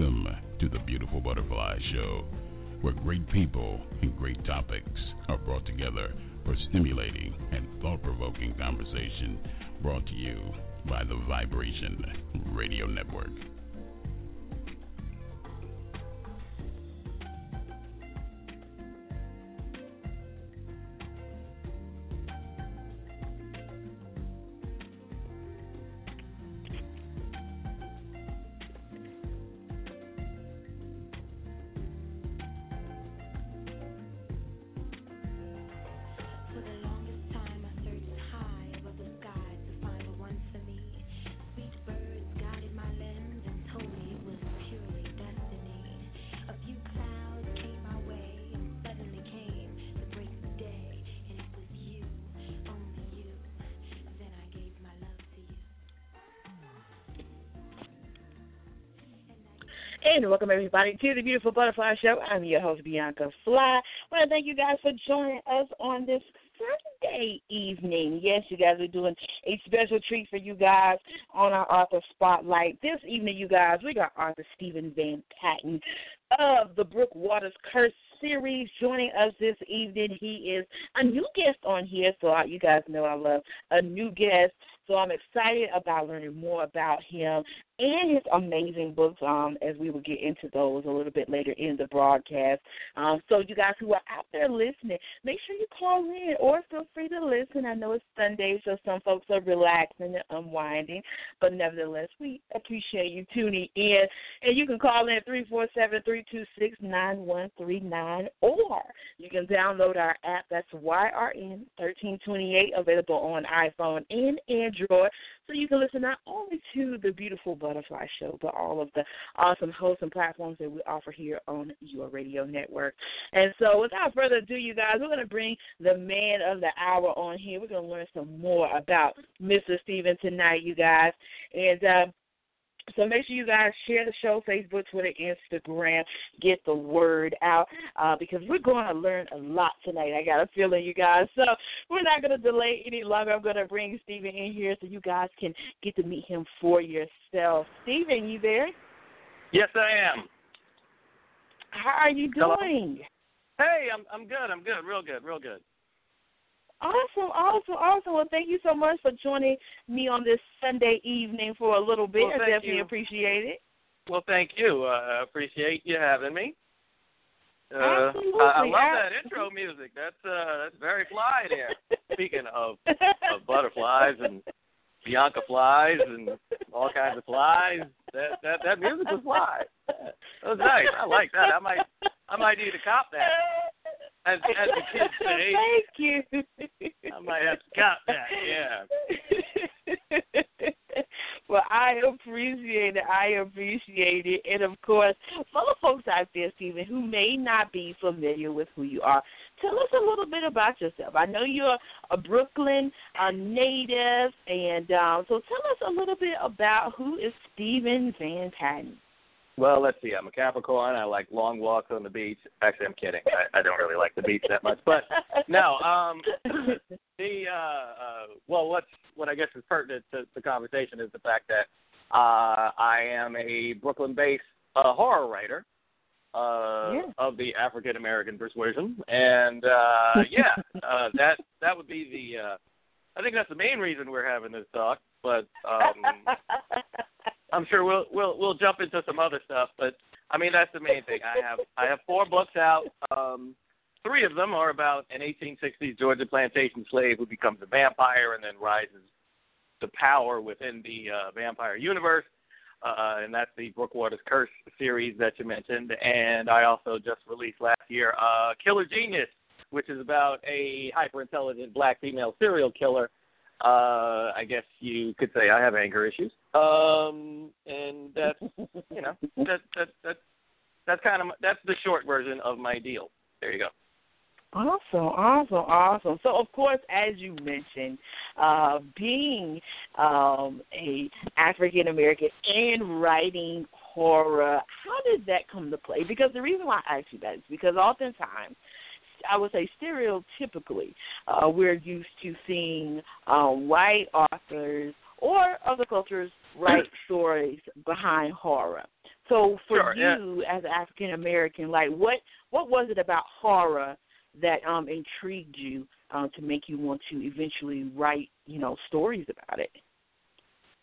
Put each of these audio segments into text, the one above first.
Welcome to the Beautiful Butterfly Show, where great people and great topics are brought together for stimulating and thought provoking conversation brought to you by the Vibration Radio Network. Welcome everybody to the Beautiful Butterfly Show. I'm your host Bianca Fly. I want to thank you guys for joining us on this Sunday evening. Yes, you guys are doing a special treat for you guys on our author spotlight. This evening, you guys, we got author Steven Van Patten of the Brookwater's Curse series joining us this evening. He is a new guest on here, so you guys know I love a new guest. So I'm excited about learning more about him and his amazing books um, as we will get into those a little bit later in the broadcast. Um, so you guys who are out there listening, make sure you call in or feel free to listen. I know it's Sunday, so some folks are relaxing and unwinding, but nevertheless, we appreciate you tuning in. And you can call in at 347-326-9139 or you can download our app. That's YRN1328, available on iPhone and Android. So you can listen not only to the beautiful Butterfly Show, but all of the awesome hosts and platforms that we offer here on your radio network. And so without further ado, you guys, we're going to bring the man of the hour on here. We're going to learn some more about Mr. Steven tonight, you guys. And uh, so make sure you guys share the show, Facebook, Twitter, Instagram. Get the word out uh, because we're going to learn a lot tonight. I got a feeling, you guys. So we're not going to delay any longer. I'm going to bring Steven in here so you guys can get to meet him for yourself. Steven, you there? Yes, I am. How are you Hello? doing? Hey, I'm I'm good. I'm good. Real good. Real good. Awesome, awesome, awesome. Well, thank you so much for joining me on this Sunday evening for a little bit. Well, I definitely you. appreciate it. Well, thank you. Uh, appreciate you having me. Uh, Absolutely. I, I love that intro music. That's uh, that's very fly there. Speaking of of butterflies and Bianca flies and all kinds of flies, that that that music was fly. That was nice. I like that. I might I might need to cop that. As as the kids say, Thank you. I might have cop that. Yeah. well, I appreciate it. I appreciate it. And of course, for the folks out there, Steven, who may not be familiar with who you are, tell us a little bit about yourself. I know you're a Brooklyn uh, native, and um, so tell us a little bit about who is Steven Van Patten. Well, let's see. I'm a Capricorn. I like long walks on the beach. Actually, I'm kidding. I, I don't really like the beach that much. But no, um, the uh, uh, well, what's what I guess is pertinent to the conversation is the fact that uh, I am a Brooklyn-based uh, horror writer uh, Yeah. of the African American persuasion, and uh, yeah, uh, that that would be the. Uh, I think that's the main reason we're having this talk. But um, I'm sure we'll we'll we'll jump into some other stuff, but I mean, that's the main thing. I have I have four books out. Um, three of them are about an 1860s Georgia plantation slave who becomes a vampire and then rises to power within the uh, vampire universe. Uh, and that's the Brookwater's Curse series that you mentioned. And I also just released last year uh, Killer Genius, which is about a hyper intelligent black female serial killer. Uh, I guess you could say I have anger issues. Um, and that's you know that that that that's kind of that's the short version of my deal. There you go. Awesome, awesome, awesome. So, of course, as you mentioned, uh, being um, a African American and writing horror, how did that come to play? Because the reason why I ask you that is because oftentimes, I would say stereotypically, uh, we're used to seeing um, white authors or other cultures write stories behind horror. So, for Sure, yeah. you as an African American, like what what was it about horror? that um intrigued you uh, to make you want to eventually write, you know, stories about it?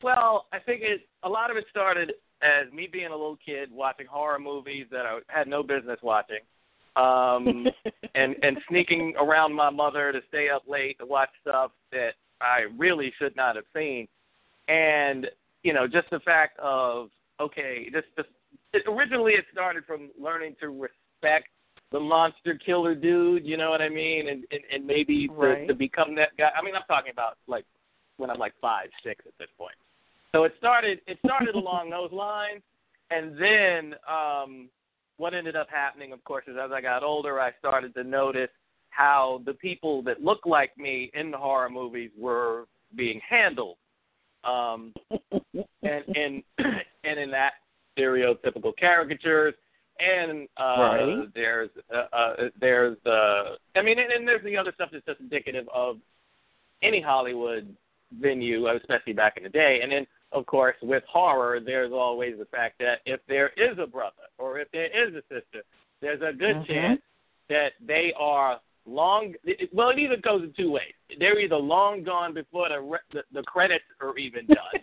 Well, I think it a lot of it started as me being a little kid watching horror movies that I had no business watching. Um and and sneaking around my mother to stay up late to watch stuff that I really should not have seen. And, you know, just the fact of okay, this this it, originally it started from learning to respect the monster killer dude, you know what I mean, and and, and maybe Right. to, to become that guy. I mean, I'm talking about like when I'm like five, six at this point. So it started it started along those lines, and then um, what ended up happening, of course, is as I got older, I started to notice how the people that look like me in the horror movies were being handled. Um, and and and in that stereotypical caricatures and uh Right. there's uh, uh there's uh I mean and, and there's the other stuff that's just indicative of any Hollywood venue, especially back in the day. And then of course with horror there's always the fact that if there is a brother or if there is a sister, there's a good Mhm. chance that they are long well it either goes in two ways. They're either long gone before the re- the, the credits are even done.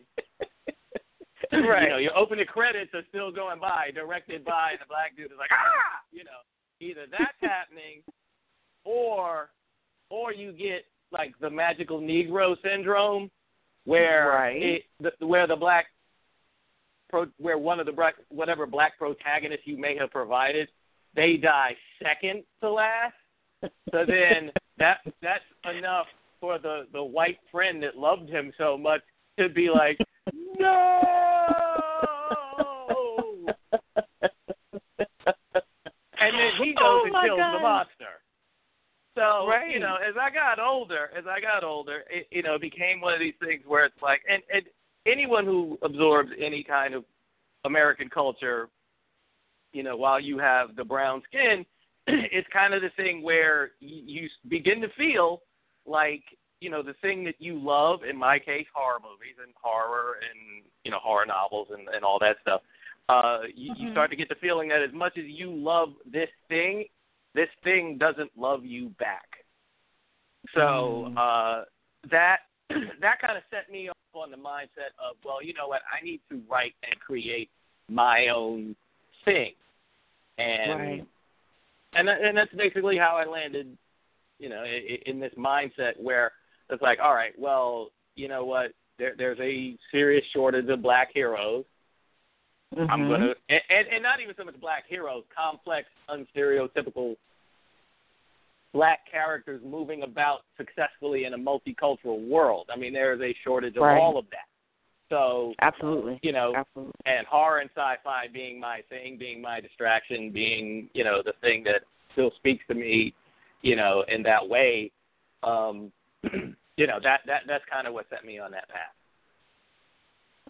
Right. You know, your opening credits are still going by, directed by and the black dude is like, ah, you know, either that's happening, or, or you get like the magical Negro syndrome, where Right. it, the, where the black, pro, where one of the black, whatever black protagonists you may have provided, they die second to last. So then that that's enough for the the white friend that loved him so much to be like, no. And then he goes Oh, and kills God. the monster. So Right. you know, as I got older, as I got older, it you know it became one of these things where it's like, and, and anyone who absorbs any kind of American culture, you know, while you have the brown skin, it's kind of the thing where you, you begin to feel like you know the thing that you love. In my case, horror movies and horror and you know horror novels and and all that stuff. Uh, you, you start to get the feeling that as much as you love this thing, this thing doesn't love you back. So uh, that that kind of set me off on the mindset of, well, you know what, I need to write and create my own thing, and Right. and and that's basically how I landed, you know, in, in this mindset where it's like, all right, well, you know what, there, there's a serious shortage of black heroes. I'm Mhm. gonna and, and and not even so much black heroes, complex, unstereotypical black characters moving about successfully in a multicultural world. I mean, there is a shortage of Right. all of that. So Absolutely. you know, Absolutely. and horror and sci-fi being my thing, being my distraction, being you know the thing that still speaks to me, you know, in that way. Um, you know that that that's kind of what set me on that path.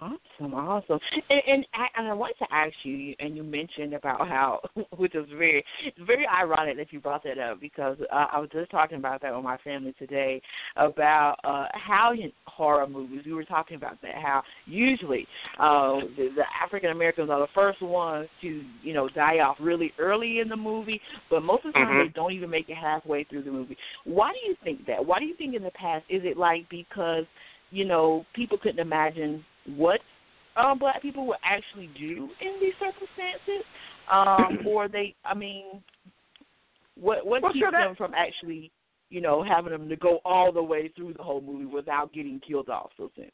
Awesome, awesome. And, and I and I wanted to ask you, and you mentioned about how, which is very, it's very ironic that you brought that up because uh, I was just talking about that with my family today about uh, how in horror movies we were talking about that how usually uh, the, the African Americans are the first ones to you know die off really early in the movie, but most of the time Mhm. they don't even make it halfway through the movie. Why do you think that? Why do you think in the past is it like because you know people couldn't imagine what um, black people would actually do in these circumstances, um, or they. I mean, what what Well, keeps sure, that- them from actually, you know, having them to go all the way through the whole movie without getting killed off so soon?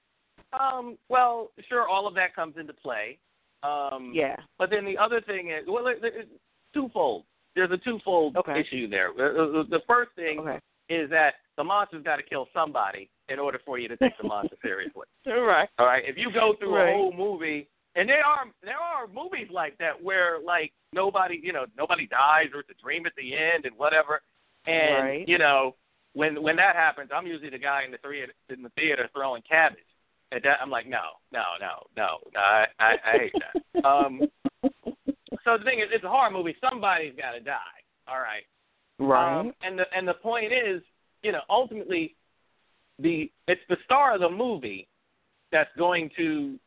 Um, well, sure, all of that comes into play. Um, Yeah. But then the other thing is, well, it, it's twofold. There's a twofold Okay. issue there. The, the- the first thing Okay. is that the monster's got to kill somebody in order for you to take the monster seriously. right. All right. If you go through Right. a whole movie, and there are there are movies like that where like nobody you know nobody dies or it's a dream at the end and whatever, and Right. you know when when that happens, I'm usually the guy in the theater in the theater throwing cabbage. And that, I'm like, no, no, no, no, no I, I, I hate that. Um, so the thing is, it's a horror movie. Somebody's got to die. All right. Right. Um, and the and the point is, you know, ultimately, the it's the star of the movie that's going to,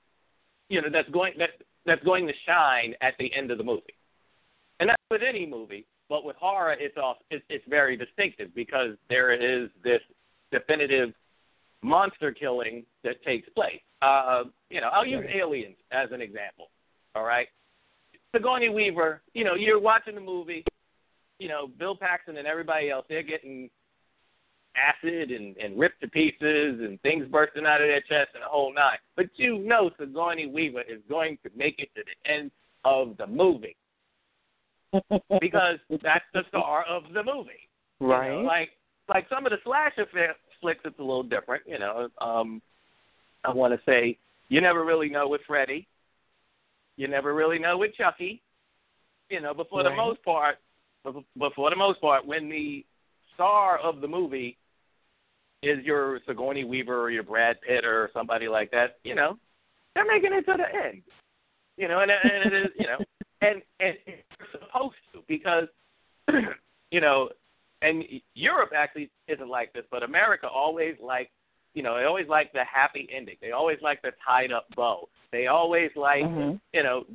you know, that's going that that's going to shine at the end of the movie, and that's with any movie. But with horror, it's off. It's, it's very distinctive because there is this definitive monster killing that takes place. Uh, you know, I'll use Aliens as an example. All right, Sigourney Weaver. You know, you're watching the movie you know, Bill Paxton and everybody else, they're getting acid and, and ripped to pieces and things bursting out of their chest and the whole nine. But you know Sigourney Weaver is going to make it to the end of the movie because that's the star of the movie. You know, Right. like like some of the slasher flicks, it's a little different. You know, um, I want to say you never really know with Freddy. You never really know with Chucky. You know, but for the most part, but for the most part, when the star of the movie is your Sigourney Weaver or your Brad Pitt or somebody like that, you know, they're making it to the end. You know, and, and it is, you know, and and you're supposed to because, you know, and Europe actually isn't like this, but America always like, you know, they always like the happy ending. They always like the tied up bow. They always like, Mhm. you know,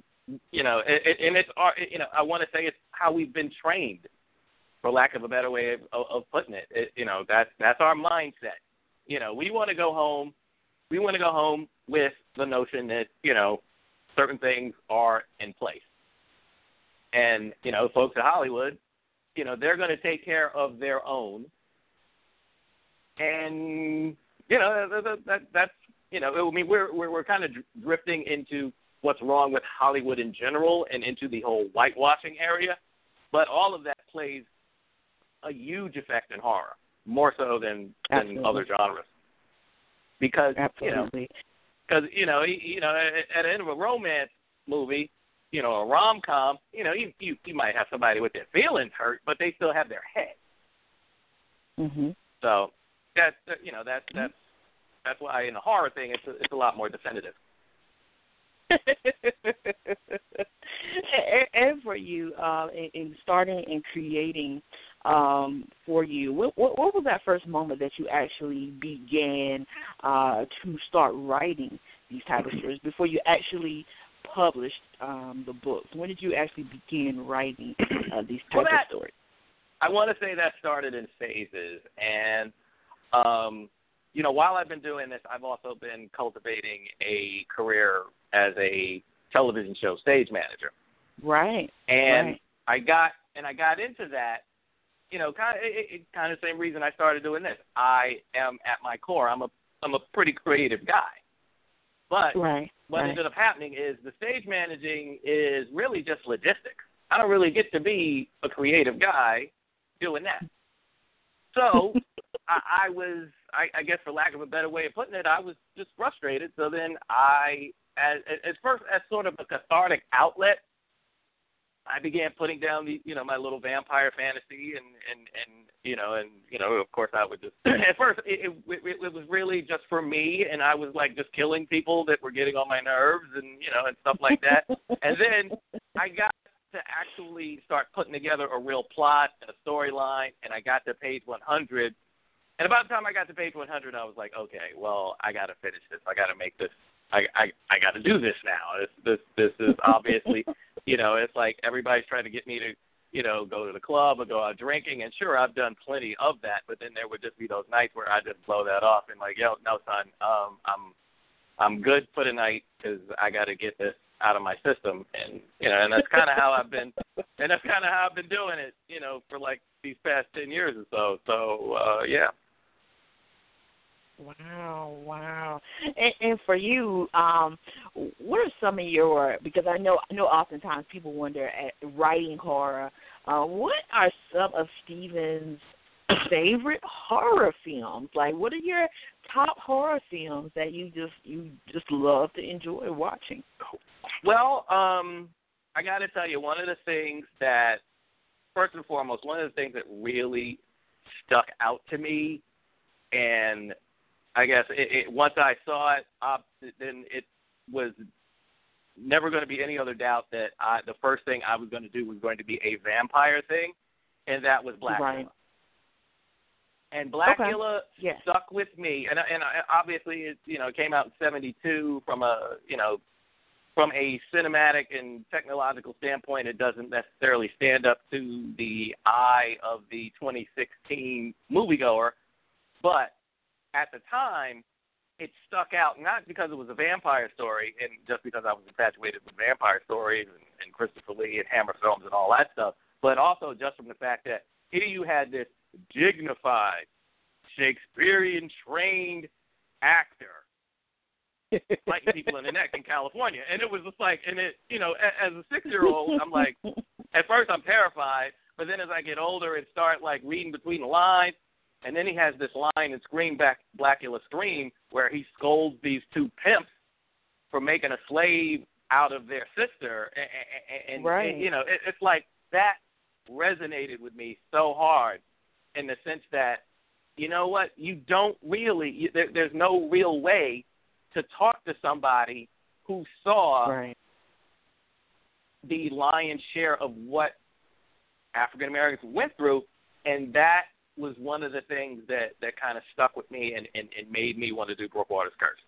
you know, it, and it's our, you know, I want to say it's how we've been trained, for lack of a better way of, of, of putting it. it. You know, that's that's our mindset. You know, we want to go home. We want to go home with the notion that you know, certain things are in place. And you know, folks at Hollywood, you know, they're going to take care of their own. And you know, that, that, that, that's you know, I mean, we're we're we're kind of drifting into what's wrong with Hollywood in general and into the whole whitewashing area. But all of that plays a huge effect in horror, more so than than Absolutely. other genres. Because you know, Absolutely. because you know, you, know, at, at the end of a romance movie, you know, a rom com, you know, you, you you might have somebody with their feelings hurt, but they still have their head. Mhm. So that's that- you know that's that's that's why in the horror thing it's a, it's a lot more definitive. and, and for you, uh, in, in starting and creating um, for you, what, what, what was that first moment that you actually began uh, to start writing these type of stories before you actually published um, the books? When did you actually begin writing uh, these type Well, that- of stories? I want to say that started in phases, and um, you know, while I've been doing this, I've also been cultivating a career as a television show stage manager. Right. and Right. I got and I got into that, you know, kind of it, it, kind of the same reason I started doing this. I am at my core, I'm a I'm a pretty creative guy, but Right. what right. ended up happening is the stage managing is really just logistics. I don't really get to be a creative guy doing that. So I, I was, I, I guess, for lack of a better way of putting it, I was just frustrated. So then I, as, as first as sort of a cathartic outlet, I began putting down the, you know, my little vampire fantasy, and and and you know, and you know, of course, I would just at first it, it it it was really just for me, and I was like just killing people that were getting on my nerves, and you know, and stuff like that. and then I got to actually start putting together a real plot and a storyline, and I got to page 100. And about the time I got to page 100, I was like, okay, well, I got to finish this. I got to make this. I I I got to do this now. This this this is obviously, you know, it's like everybody's trying to get me to, you know, go to the club or go out drinking. And sure, I've done plenty of that, but then there would just be those nights where I just blow that off and like, yo, no, son, um, I'm I'm good for the because I got to get this out of my system, and you know, and that's kind of how I've been, and that's kind of how I've been doing it, you know, for like these past ten years or so. So uh, yeah. Wow, wow. And, and for you, um, what are some of your? Because I know, I know, oftentimes people wonder at writing horror. Uh, what are some of Steven's favorite horror films? Like, what are your top horror films that you just you just love to enjoy watching? Well, um, I got to tell you, one of the things that, first and foremost, one of the things that really stuck out to me, and I guess it, it, once I saw it, uh, then it was never going to be any other doubt that I, the first thing I was going to do was going to be a vampire thing, and that was Blacula. Right. And Blacula Okay. Yes. stuck with me, and and I, obviously it you know came out in '72 from a you know from a cinematic and technological standpoint, it doesn't necessarily stand up to the eye of the 2016 moviegoer, but at the time, it stuck out not because it was a vampire story and just because I was infatuated with vampire stories and, and Christopher Lee and Hammer films and all that stuff, but also just from the fact that here you had this dignified, Shakespearean trained actor biting people in the neck in California, and it was just like, and it, you know, as a six year old, I'm like, at first I'm terrified, but then as I get older and start like reading between the lines, and then he has this line in Scream Back Blacula Scream where he scolds these two pimps for making a slave out of their sister, and, and, and, Right. and you know, it, it's like that resonated with me so hard in the sense that you know what you don't really you, there, there's no real way to talk to somebody who saw Right. the lion's share of what African Americans went through, and that was one of the things that that kind of stuck with me and, and and made me want to do Brookwater's Curse.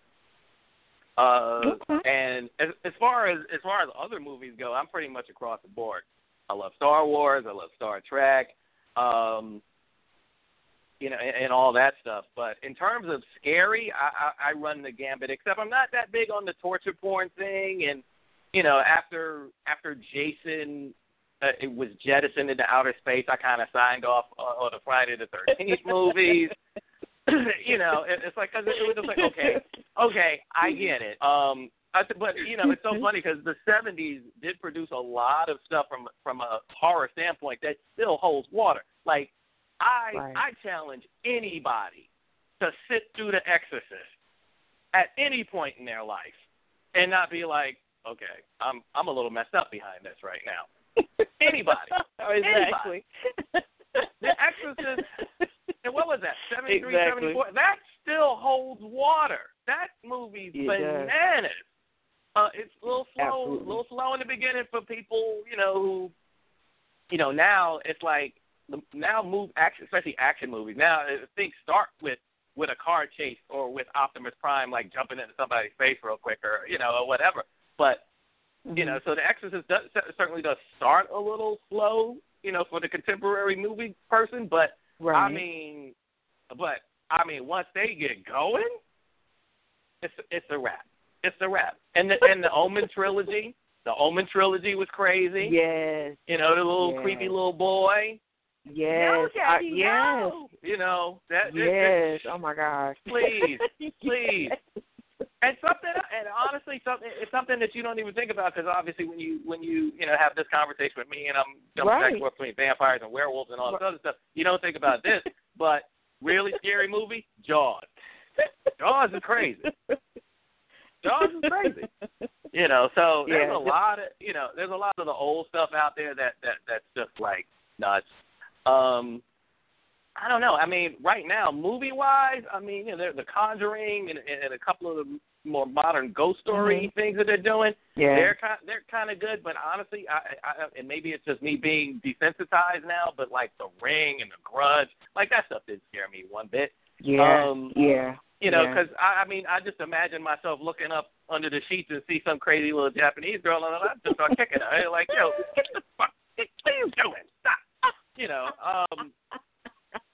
Uh, Okay. and as, as far as as far as other movies go, I'm pretty much across the board. I love Star Wars. I love Star Trek. Um, you know, and, and all that stuff. But in terms of scary, I, I, I run the gambit. Except I'm not that big on the torture porn thing. And you know, after after Jason uh, it was jettisoned into outer space, I kind of signed off uh, on the Friday the Thirteenth movies. you know, it, it's like cause it was just like okay, okay, I get it. Um, I th- but you know, it's so funny because the '70s did produce a lot of stuff from from a horror standpoint that still holds water. Like I Right. I challenge anybody to sit through The Exorcist at any point in their life and not be like, okay, I'm I'm a little messed up behind this right now. Anybody. exactly. The Exorcist, and what was that? 73, Exactly. 74? That still holds water. That movie's It does. bananas. Uh, it's a little slow, Absolutely. a little slow in the beginning for people, you know, who, you know, now it's like now move action, especially action movies. Now uh, things start with with a car chase or with Optimus Prime like jumping into somebody's face real quick or you know or whatever. But you know, so The Exorcist does, certainly does start a little slow, you know, for the contemporary movie person. But Right. I mean, but I mean, once they get going, it's it's a wrap. It's a wrap. And the and the Omen trilogy, the Omen trilogy was crazy. yes. You know, the little Yes. creepy little boy. Yes. No, I- yes. no. You know that. that- Yes. Oh my gosh. Please, please. And something, and honestly, something it's something that you don't even think about because obviously when you when you you know have this conversation with me and I'm jumping back and forth between vampires and werewolves and all this other stuff, you don't think about this. But really scary movie, Jaws. Jaws is crazy. Jaws is crazy. You know, so there's Yeah. a lot of you know, there's a lot of the old stuff out there that that that's just like nuts. Um, I don't know. I mean, right now, movie wise, I mean, you know, there's The Conjuring and, and a couple of the more modern ghost story things that they're doing. Yeah. They're kind they're kind of good, but honestly, I, I and maybe it's just me being desensitized now, but like The Ring and The Grudge, like that stuff didn't scare me one bit. yeah. um, yeah. You know, Yeah. because I, I mean, I just imagine myself looking up under the sheets and see some crazy little Japanese girl, and I just start kicking her. Like, yo, get the fuck, what are you doing? Stop. You know, um,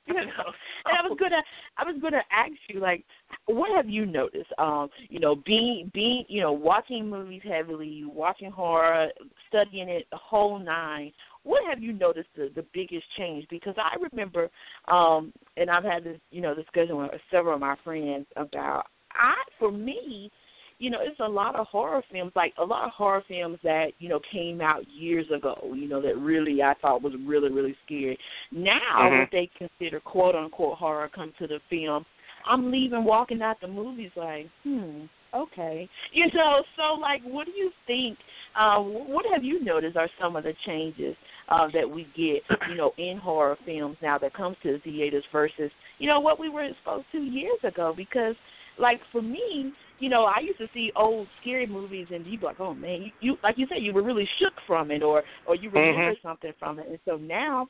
you know. And I was gonna, I was gonna ask you, like, what have you noticed? Um, you know, being being you know watching movies heavily, watching horror, studying it the whole nine. What have you noticed the the biggest change? Because I remember, um, and I've had this you know discussion with several of my friends about. I for me, you know, it's a lot of horror films, like a lot of horror films that, you know, came out years ago, you know, that really I thought was really, really scary. Now, Mhm. what they consider quote unquote horror come to the film, I'm leaving walking out the movies like, hmm, okay. You know, so like what do you think uh, what have you noticed are some of the changes uh, that we get, you know, in horror films now that comes to the theaters versus, you know, what we were exposed to years ago? Because, like for me, you know, I used to see old scary movies and you'd be like, oh man, you, you like you said, you were really shook from it, or or you remember Mhm. something from it, and so now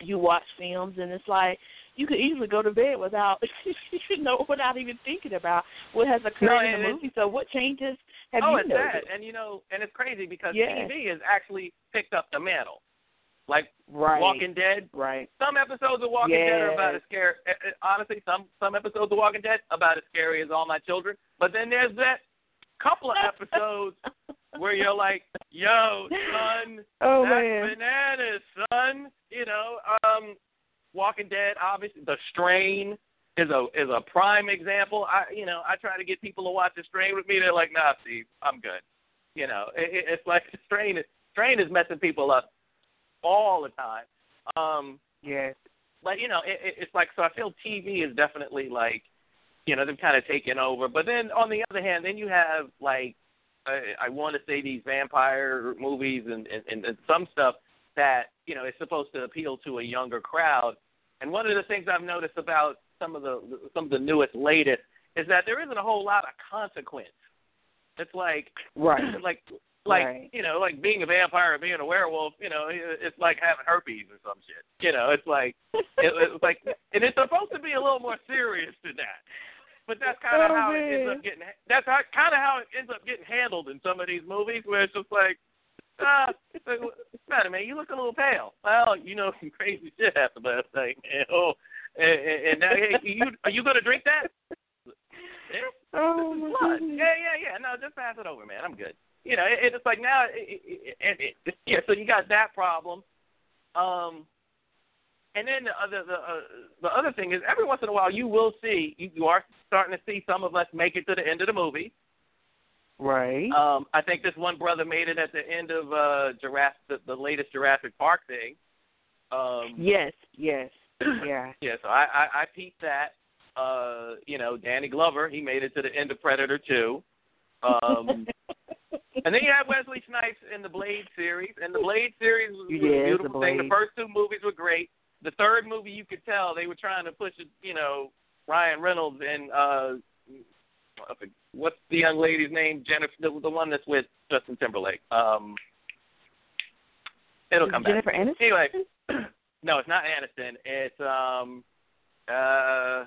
you watch films and it's like you could easily go to bed without you know without even thinking about what has occurred No, in the movie. So what changes have oh, you it's noticed? that, and you know, and it's crazy because Yes. TV has actually picked up the mantle. Like Right. Walking Dead, Right. some episodes of Walking Dead are about as scary. eh, eh, Honestly, some some episodes of Walking Dead about as scary as All My Children. But then there's that couple of episodes where you're like, "Yo, son, Oh that's man. bananas, son." You know, um, Walking Dead, obviously, The Strain is a is a prime example. I you know I try to get people to watch The Strain with me. They're like, "Nah, Steve, I'm good." You know, it, it- it's like The Strain is Strain is messing people up all the time. Um, Yes. like you know, it, it, it's like so. I feel TV is definitely like, you know, they've kind of taken over. But then on the other hand, then you have like, I, I want to say these vampire movies and, and and and some stuff that you know is supposed to appeal to a younger crowd. And one of the things I've noticed about some of the some of the newest, latest is that there isn't a whole lot of consequence. It's like Right. like like Right. you know like being a vampire or being a werewolf you know it's like having herpes or some shit you know it's like it, it's like and it's supposed to be a little more serious than that but that's kind of Oh, how it ends up getting that's how kind of how it ends up getting handled in some of these movies where it's just like uh like, matter man you look a little pale well you know some crazy shit happened last night man oh and, and, and now hey, you are you gonna drink that yeah. Oh This is my blood. goodness. Yeah, yeah, yeah. No, just pass it over, man. I'm good. You know, it, it's like now, it, it, it, it, yeah. So you got that problem, um, and then the other the uh, the other thing is every once in a while you will see you, you are starting to see some of us make it to the end of the movie. Right. Um, I think this one brother made it at the end of uh, Jurassic, the, the latest Jurassic Park thing. Um, yes. Yes. Yeah. yeah, so I, I, I peeped that. Uh, you know, Danny Glover, he made it to the end of Predator 2. Um, and then you have Wesley Snipes in the Blade series, and the Blade series was, was Yes, a the beautiful thing. The first two movies were great. The third movie, you could tell they were trying to push it. You know, Ryan Reynolds and uh, what's the young lady's name? Jennifer, the, the one that's with Justin Timberlake. Um, it'll come back. Jennifer back. Aniston? Anyway, no, it's not Aniston. It's um, uh,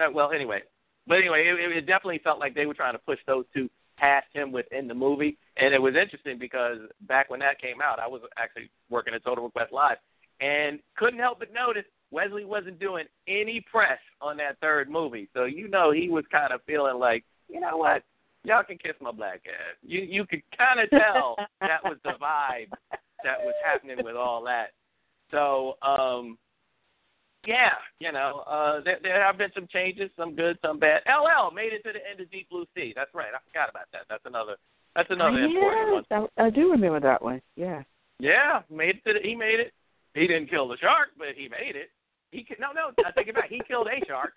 uh, well, anyway, but anyway, it, it definitely felt like they were trying to push those two past him within the movie, and it was interesting because back when that came out, I was actually working at Total Request Live, and couldn't help but notice Wesley wasn't doing any press on that third movie, so you know he was kind of feeling like, you know what, y'all can kiss my black ass. You you could kind of tell that was the vibe that was happening with all that. So, um, yeah, you know, uh, there, there have been some changes, some good, some bad. LL made it to the end of Deep Blue Sea. That's right. I forgot about that. That's another. That's another important one. I, I do remember that one. Yeah. Yeah, made it. To the, he made it. He didn't kill the shark, but he made it. He no, no. I take it back. He killed a shark.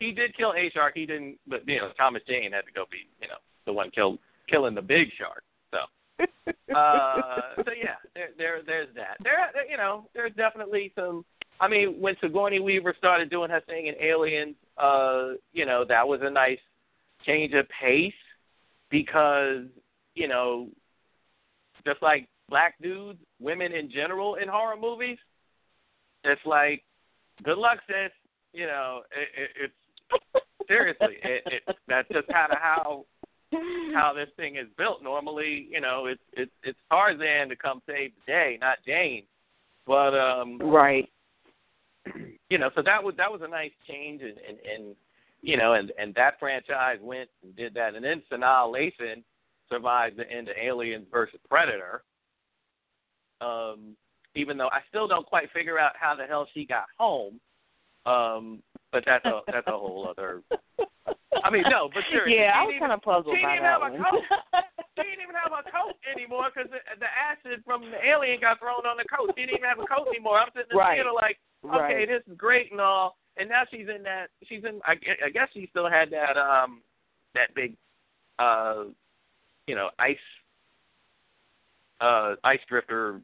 He did kill a shark. He didn't, but you know, Thomas Jane had to go be, you know, the one killed killing the big shark. So, uh, so yeah, there, there, there's that. There, there, you know, there's definitely some. I mean, when Sigourney Weaver started doing her thing in Aliens, uh, you know, that was a nice change of pace because, you know, just like black dudes, women in general in horror movies, it's like, good luck, sis. You know, it, it, it's seriously, it, it, that's just kind of how how this thing is built. Normally, you know, it's it's it's Tarzan to come save the day, not Jane. But um Right. You know, so that was that was a nice change and and, and you know, and and that franchise went and did that, and then Sanaa Lathan survived the end of Aliens versus Predator. Um, even though I still don't quite figure out how the hell she got home. Um, but that's a that's a whole other. I mean, no, but seriously, yeah, I was kind of puzzled she by didn't that have a coat. she didn't even have a coat anymore because the, the acid from the alien got thrown on the coat. She didn't even have a coat anymore. I'm sitting in Right. the theater like, okay, this is great and all. And now she's in that. She's in. I, I guess she still had that um that big, uh, you know, ice, uh, ice drifter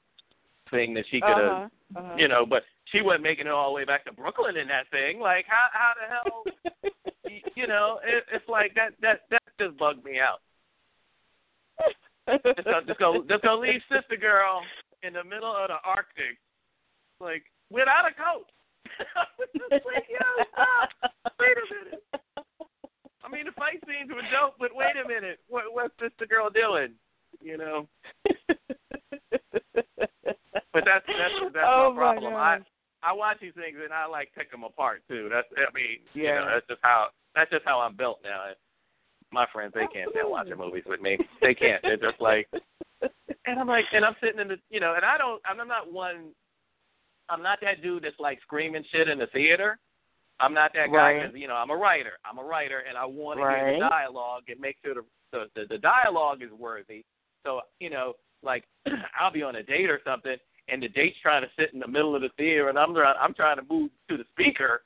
thing that she could have, Uh-huh, uh-huh. you know. But she wasn't making it all the way back to Brooklyn in that thing. Like, how how the hell? y- you know, it, it's like that that that just bugged me out. Just go, just go, just go leave Sister Girl in the middle of the Arctic, like without a. It's like, yo, stop. Wait a minute. I mean, the fight scenes were dope, but wait a minute, what what's Sister Girl doing? You know. But that's that's that's oh my problem. I God. I watch these things and I like pick them apart too. That's I mean, you Yeah. know, that's just how that's just how I'm built now. My friends, they can't stand watching movies with me. They can't. They're just like, and I'm like, and I'm sitting in the, you know, and I don't, I'm not one, I'm not that dude that's like screaming shit in the theater. I'm not that guy Right. because you know I'm a writer. I'm a writer, and I want to hear the dialogue and make sure the, the the the dialogue is worthy. So you know, like I'll be on a date or something, and the date's trying to sit in the middle of the theater, and I'm trying I'm trying to move to the speaker.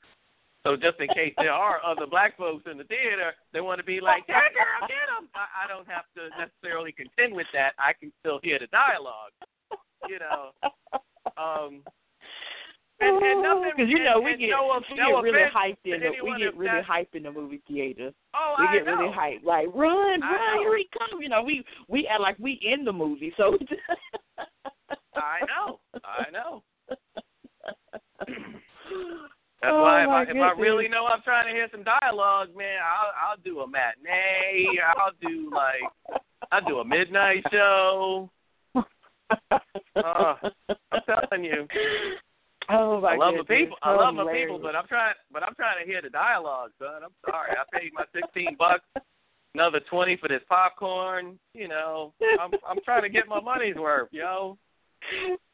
So just in case there are other black folks in the theater, they want to be like, "Yeah, girl, get 'em." I, I don't have to necessarily contend with that. I can still hear the dialogue. You know. Um, and, and nothing, Because you know we get no, we no get really hyped in the we get really hyped in the movie theaters. Oh, we I get really hyped, like run, I run, know. here he come. You know, we we act like we in the movie, so. I know. I know. That's Oh, why if I, if I really know I'm trying to hear some dialogue, man, I'll I'll do a matinee. I'll do like I'll do a midnight show. Uh, I'm telling you. Oh my I love goodness. the people. I love the people, but I'm trying. But I'm trying to hear the dialogue, son. I'm sorry. I paid my 16 bucks, another 20 for this popcorn. You know, I'm I'm trying to get my money's worth, yo.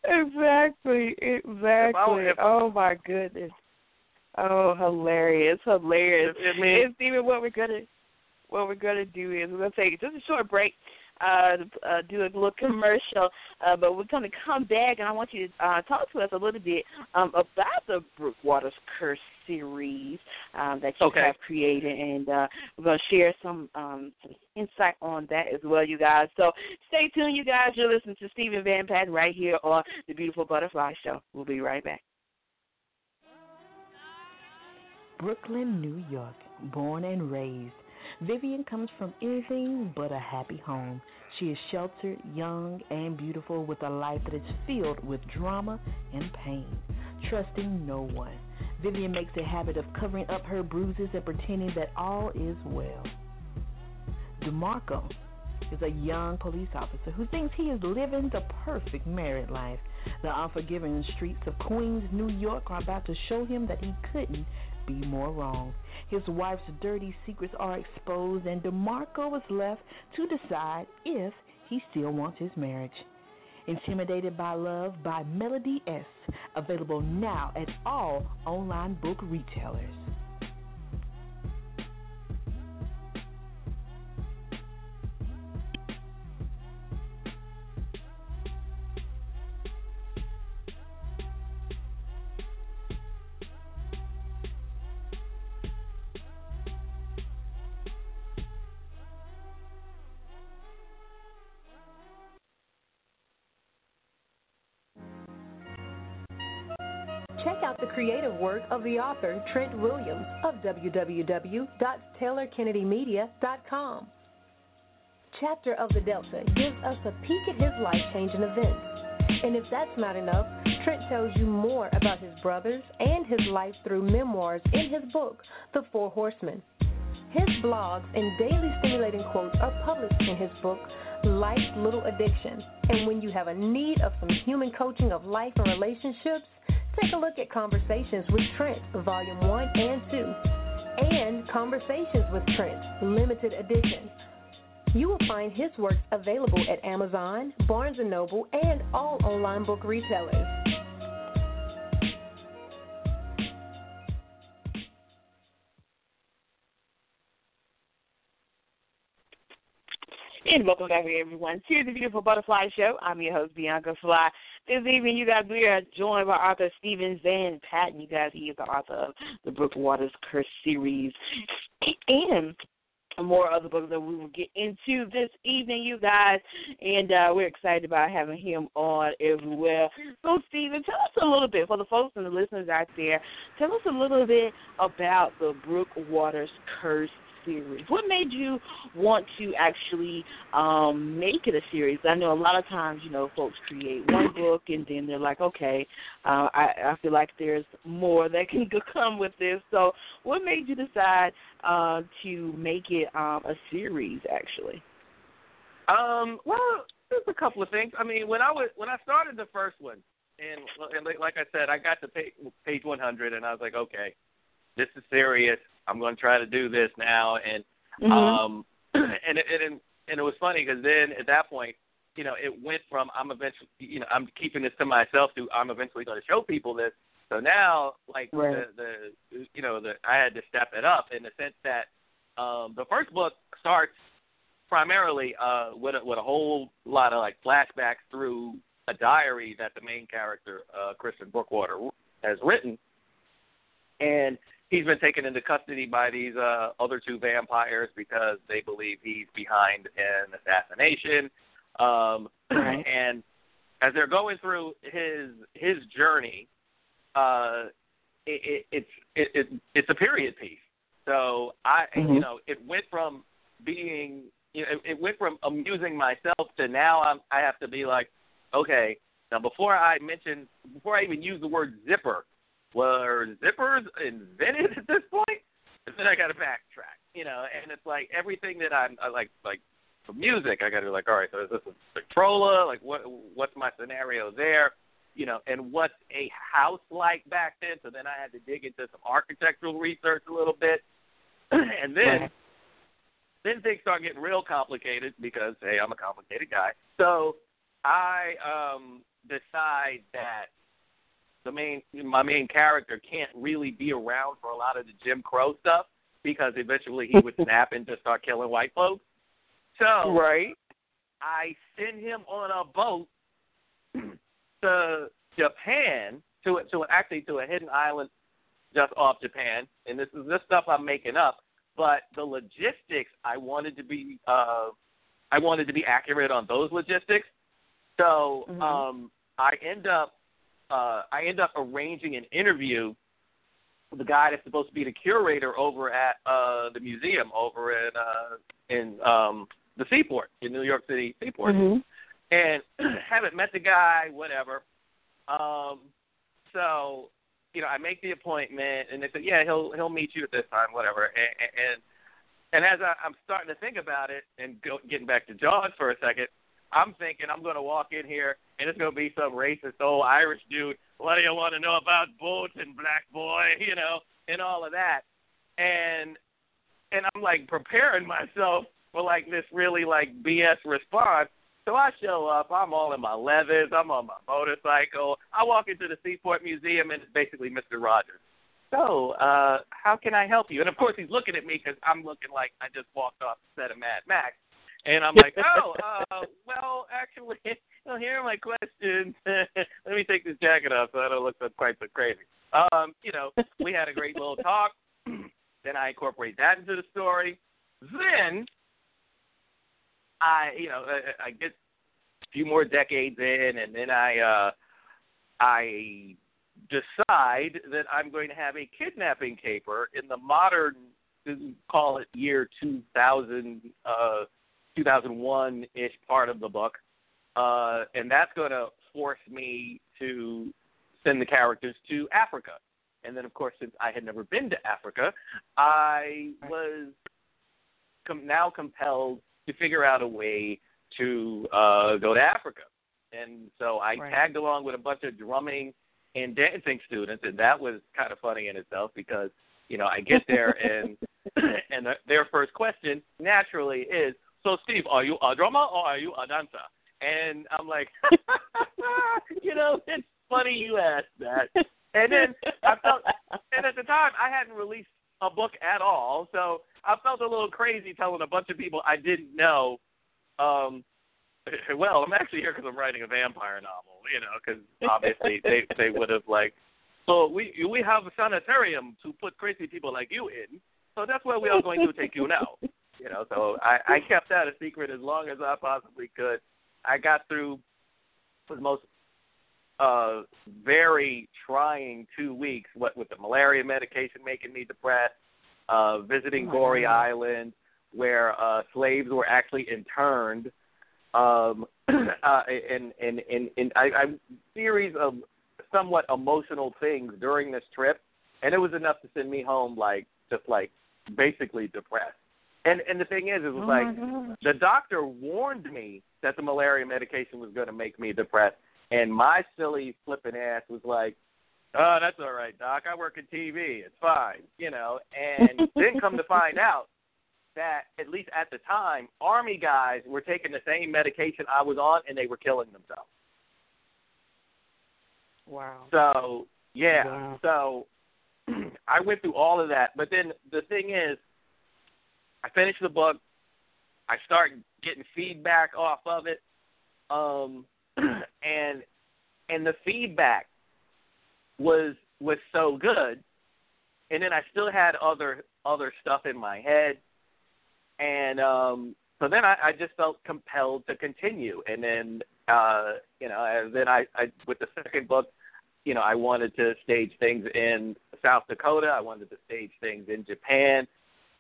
Exactly, exactly. if- oh my goodness. Oh, hilarious, hilarious. It mean- and Steven, what we're gonna what we're gonna do is we're gonna take just a short break, uh, uh do a little commercial, uh, but we're gonna come back and I want you to uh talk to us a little bit um about the Brookwater's Curse series um that you Okay. have created and uh we're gonna share some um some insight on that as well, you guys. So stay tuned, you guys. You're listening to Steven Van Patten right here on the Beautiful Butterfly Show. We'll be right back. Brooklyn, New York, born and raised. Vivian comes from anything but a happy home. She is sheltered, young, and beautiful with a life that is filled with drama and pain, trusting no one. Vivian makes a habit of covering up her bruises and pretending that all is well. DeMarco is a young police officer who thinks he is living the perfect married life. The unforgiving streets of Queens, New York are about to show him that he couldn't be more wrong. His wife's dirty secrets are exposed, and DeMarco is left to decide if he still wants his marriage. Intimidated by Love by Melody S. Available now at all online book retailers. Work of the author Trent Williams of www.taylorkennedymedia.com. Chapter of the Delta gives us a peek at his life changing events. And if that's not enough, Trent tells you more about his brothers and his life through memoirs in his book, The Four Horsemen. His blogs and daily stimulating quotes are published in his book, Life's Little Addiction. And when you have a need of some human coaching of life and relationships, take a look at Conversations with Trent, Volume 1 and 2. and Conversations with Trent, limited edition. You will find his works available at Amazon, Barnes & Noble, and all online book retailers. And welcome back, everyone, to the Beautiful Butterfly Show. I'm your host, Bianca Fly. This evening, you guys, we are joined by author Steven Van Patten. You guys, he is the author of the Brookwater's Curse series and more other books that we will get into this evening, you guys. And uh, we're excited about having him on as well. So, Steven, tell us a little bit, for the folks and the listeners out there, tell us a little bit about the Brooke Waters Curse series. What made you want to actually um, make it a series? I know a lot of times, you know, folks create one book and then they're like, okay, uh, I, I feel like there's more that can come with this. So, what made you decide uh, to make it um, a series? Actually, um, well, there's a couple of things. I mean, when I was when I started the first one, and, and like I said, I got to page, page 100, and I was like, okay, this is serious. I'm going to try to do this now, and mm-hmm. um, and it, and and it was funny because then at that point, you know, it went from I'm eventually, you know, I'm keeping this to myself to I'm eventually going to show people this. So now, like right. the the you know the I had to step it up in the sense that um, the first book starts primarily uh, with a, with a whole lot of like flashbacks through a diary that the main character uh, Christian Brookwater has written, and he's been taken into custody by these uh, other two vampires because they believe he's behind an assassination. Um, right. And as they're going through his his journey, uh, it, it, it's it, it, it's a period piece. So I, mm-hmm. you know, it went from being, you know, it, it went from amusing myself to now I'm I have to be like, okay, now before I mention, before I even use the word zipper, were zippers invented at this point? And then I got to backtrack, you know. And it's like everything that I'm I like, like for music, I got to be like, all right, so is this a Victrola? Like, what what's my scenario there? You know, and what's a house like back then? So then I had to dig into some architectural research a little bit, and then. Right. Then things start getting real complicated because hey, I'm a complicated guy. So I um decide that the main my main character can't really be around for a lot of the Jim Crow stuff because eventually he would snap and just start killing white folks. So right, I send him on a boat to Japan to to actually to a hidden island just off Japan, and this is this stuff I'm making up. But the logistics I wanted to be uh I wanted to be accurate on those logistics. So mm-hmm. um I end up uh, I end up arranging an interview with the guy that's supposed to be the curator over at uh, the museum over in uh, in um, the Seaport in New York City Seaport, mm-hmm. and haven't met the guy, whatever. Um, so you know, I make the appointment, and they said, yeah, he'll he'll meet you at this time, whatever. And and, and as I, I'm starting to think about it, and go, getting back to Jaws for a second, I'm thinking I'm going to walk in here and it's going to be some racist old Irish dude. What do you want to know about boats and black boy, you know, and all of that. And and I'm like preparing myself for like this really like BS response. So I show up, I'm all in my leathers, I'm on my motorcycle. I walk into the Seaport Museum and it's basically Mr. Rogers. So, uh, how can I help you? And of course he's looking at me because I'm looking like I just walked off the set of Mad Max. And I'm like, oh, uh, well, actually, well, here are my questions. Let me take this jacket off so I don't look so quite so crazy. Um, you know, we had a great little talk. then I incorporate that into the story. Then I, you know, I, I get a few more decades in, and then I, uh, I decide that I'm going to have a kidnapping caper in the modern, call it year 2000. Uh, 2001 ish part of the book, uh, and that's going to force me to send the characters to Africa. And then, of course, since I had never been to Africa, I was com- now compelled to figure out a way to uh, go to Africa. And so I right. tagged along with a bunch of drumming and dancing students, and that was kind of funny in itself because you know, I get there and and their first question naturally is, "So Steve, are you a drummer or are you a dancer?" And I'm like, you know, it's funny you asked that. And then I felt, and at the time I hadn't released a book at all, so I felt a little crazy telling a bunch of people I didn't know. Um, well, I'm actually here because I'm writing a vampire novel, you know, because obviously they they would have like, so we we have a sanitarium to put crazy people like you in, so that's where we are going to take you now, you know. So I I kept that a secret as long as I possibly could. I got through for the most uh very trying two weeks what with the malaria medication making me depressed uh visiting Oh, Gorée wow. island where uh slaves were actually interned um uh and and and, and I, I series of somewhat emotional things during this trip and it was enough to send me home like just like basically depressed and and the thing is it was Oh, like the doctor warned me that the malaria medication was going to make me depressed and my silly flipping ass was like, "Oh, that's all right, doc. I work in TV. It's fine." You know, and then come to find out that at least at the time, army guys were taking the same medication I was on and they were killing themselves. Wow. So, yeah. Wow. So I went through all of that, but then the thing is I finished the book. I start getting feedback off of it. Um and and the feedback was was so good. And then I still had other other stuff in my head. And um so then I, I just felt compelled to continue. And then uh you know and then I, I with the second book you know I wanted to stage things in South Dakota. I wanted to stage things in Japan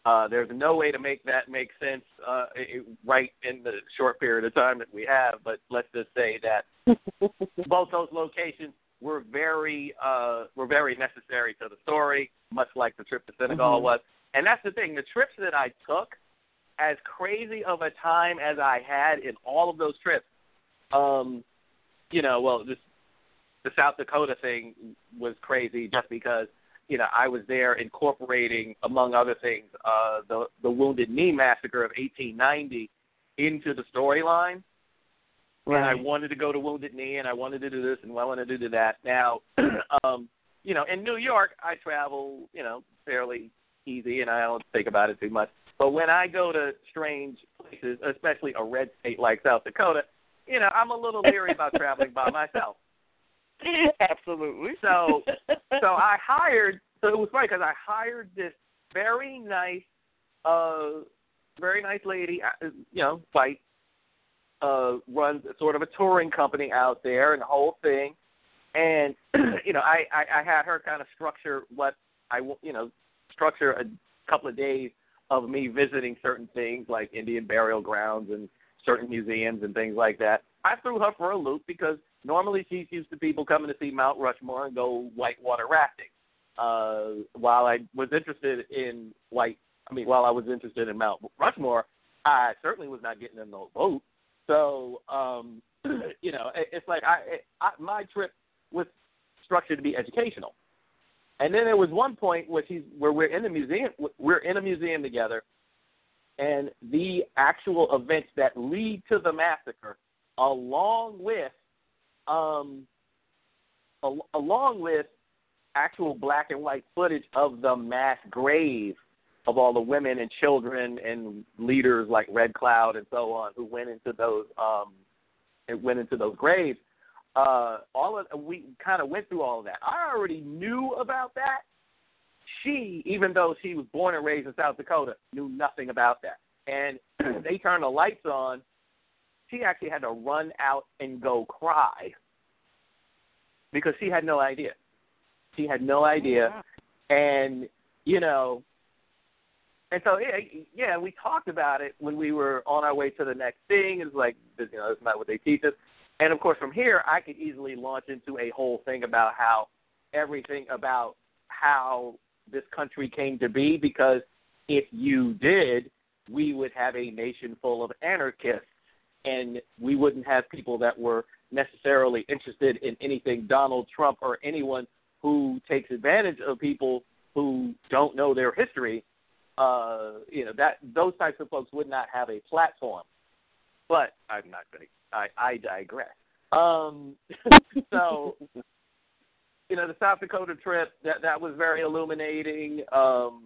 uh, there's no way to make that make sense uh, it, right in the short period of time that we have, but let's just say that both those locations were very uh, were very necessary to the story, much like the trip to Senegal Mhm. was. And that's the thing: the trips that I took, as crazy of a time as I had in all of those trips, um, you know, well, this the South Dakota thing was crazy just because you know I was there incorporating, among other things, uh, the the Wounded Knee massacre of 1890 into the storyline. Right. And I wanted to go to Wounded Knee, and I wanted to do this, and I wanted to do that. Now, um, you know, in New York, I travel, you know, fairly easy, and I don't think about it too much. But when I go to strange places, especially a red state like South Dakota, you know, I'm a little leery about traveling by myself. Absolutely. So, so I hired. So it was funny because I hired this very nice, uh, very nice lady. uh, You know, white, uh, runs sort of a touring company out there and the whole thing. And you know, I, I I had her kind of structure what I you know structure a couple of days of me visiting certain things like Indian burial grounds and certain museums and things like that. I threw her for a loop because normally she's used to people coming to see Mount Rushmore and go whitewater rafting. Uh, while I was interested in white, I mean, while I was interested in Mount Rushmore, I certainly was not getting in no boat. So, um, you know, it, it's like I, I, my trip was structured to be educational. And then there was one point where she's where we're in the museum. We're in a museum together, and the actual events that lead to the massacre, along with, um, al- along with actual black and white footage of the mass grave of all the women and children and leaders like Red Cloud and so on who went into those um, it went into those graves uh, all of we kind of went through all of that. I already knew about that. She, even though she was born and raised in South Dakota, knew nothing about that. And they turned the lights on. She actually had to run out and go cry because she had no idea. She had no oh, idea, and you know, and so yeah, yeah, we talked about it when we were on our way to the next thing. It's like you know, that's not what they teach us. And of course, from here, I could easily launch into a whole thing about how everything about how this country came to be. Because if you did, we would have a nation full of anarchists, and we wouldn't have people that were necessarily interested in anything Donald Trump or anyone who takes advantage of people who don't know their history, uh, you know that those types of folks would not have a platform. But I'm not going to. I, I digress. Um, so, you know, the South Dakota trip that that was very illuminating. Um,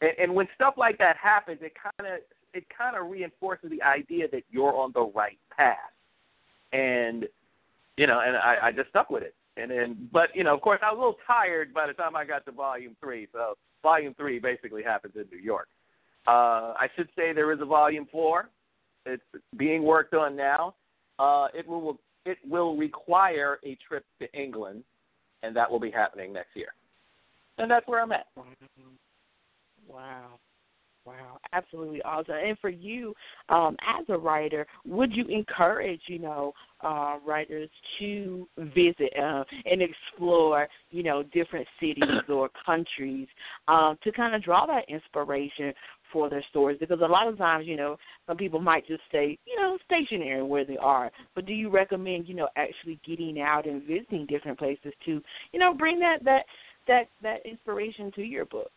and, and when stuff like that happens, it kind of it kind of reinforces the idea that you're on the right path. And you know, and I, I just stuck with it. And then, but you know, of course, I was a little tired by the time I got to volume three. So volume three basically happens in New York. Uh, I should say there is a volume four. It's being worked on now. Uh, it will it will require a trip to England, and that will be happening next year. And that's where I'm at. Wow. Wow, absolutely awesome. And for you, um, as a writer, would you encourage, you know, uh, writers to visit uh, and explore, you know, different cities or countries um, to kind of draw that inspiration for their stories? Because a lot of times, you know, some people might just stay, you know, stationary where they are. But do you recommend, you know, actually getting out and visiting different places to, you know, bring that that that that inspiration to your book?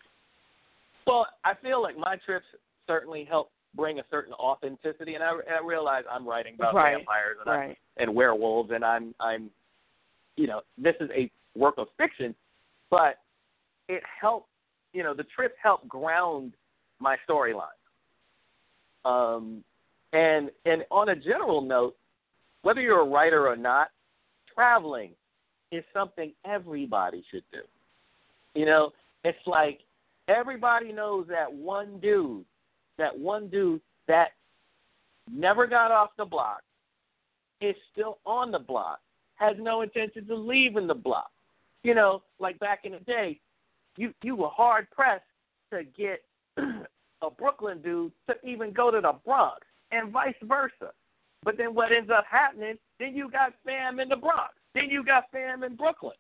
Well, I feel like my trips certainly help bring a certain authenticity, and I, I realize I'm writing about Right, vampires and right. I, and werewolves, and I'm I'm, you know, this is a work of fiction, but it helped, you know, the trips help ground my storyline. Um, and and on a general note, whether you're a writer or not, traveling is something everybody should do. You know, it's like everybody knows that one dude, that one dude that never got off the block, is still on the block, has no intentions of leaving the block. You know, like back in the day, you you were hard pressed to get a Brooklyn dude to even go to the Bronx, and vice versa. But then what ends up happening? Then you got fam in the Bronx. Then you got fam in Brooklyn.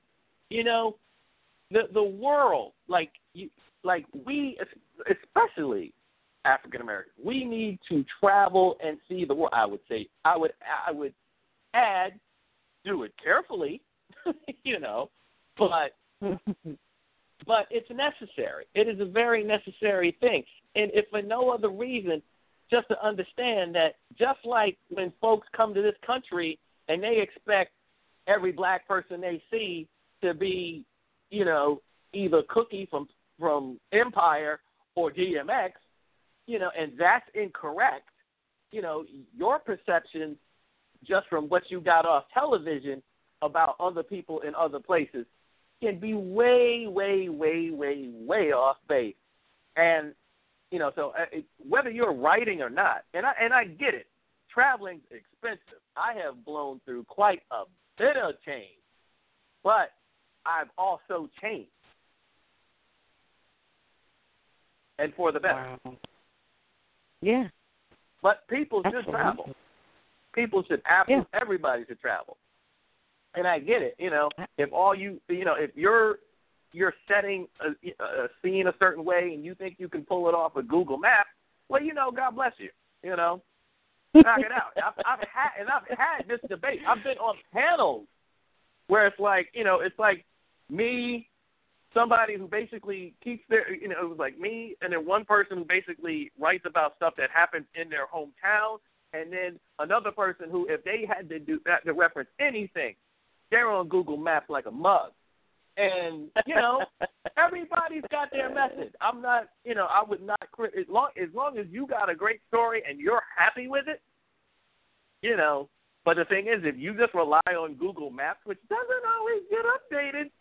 You know, the the world, like you, like we, especially African Americans, we need to travel and see the world. I would say, I would, I would add, do it carefully, you know, but but it's necessary. It is a very necessary thing, and if for no other reason, just to understand that just like when folks come to this country and they expect every black person they see to be, you know, either Cookie from from Empire or DMX, you know, and that's incorrect. You know, your perception just from what you got off television about other people in other places can be way, way, way, way, way off base. And you know, so uh, whether you're writing or not, and I and I get it, traveling's expensive. I have blown through quite a bit of change, but I've also changed, and for the better. Yeah. But people should Absolutely. travel. People should absolutely everybody should travel. And I get it, you know, if all you you know, if you're you're setting a, a scene a certain way and you think you can pull it off with Google Maps, well, you know, God bless you, you know. Knock it out. I've, I've had and I've had this debate. I've been on panels where it's like, you know, it's like me, somebody who basically keeps their, you know, it was like me, and then one person who basically writes about stuff that happens in their hometown, and then another person who, if they had to do that to reference anything, they're on Google Maps like a mug. And you know, everybody's got their message. I'm not, you know, I would not crit as long as long as you got a great story and you're happy with it, you know. But the thing is, if you just rely on Google Maps, which doesn't always get updated,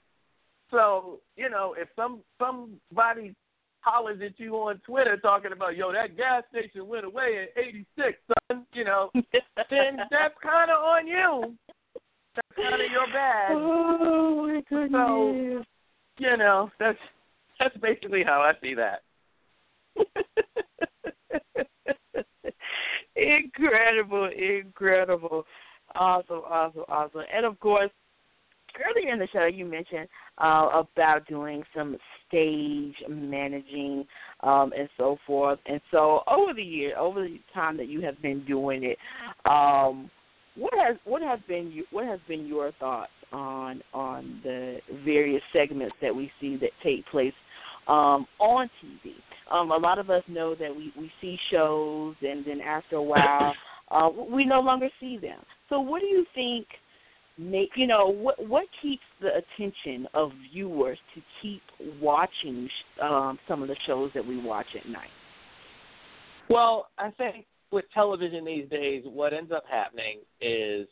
so you know, if some somebody hollers at you on Twitter talking about yo that gas station went away in '86, son, you know, then that's kind of on you. That's kind of your bad. Oh my goodness. So you know, that's that's basically how I see that. incredible, incredible. Awesome, awesome, awesome. And of course, earlier in the show you mentioned uh, about doing some stage managing um, and so forth. And so over the year, over the time that you have been doing it, um, what has what has been you, what has been your thoughts on on the various segments that we see that take place um, on TV. Um, a lot of us know that we we see shows, and then after a while, uh, we no longer see them. So, what do you think? Make you know what what keeps the attention of viewers to keep watching um, some of the shows that we watch at night. Well, I think with television these days, what ends up happening is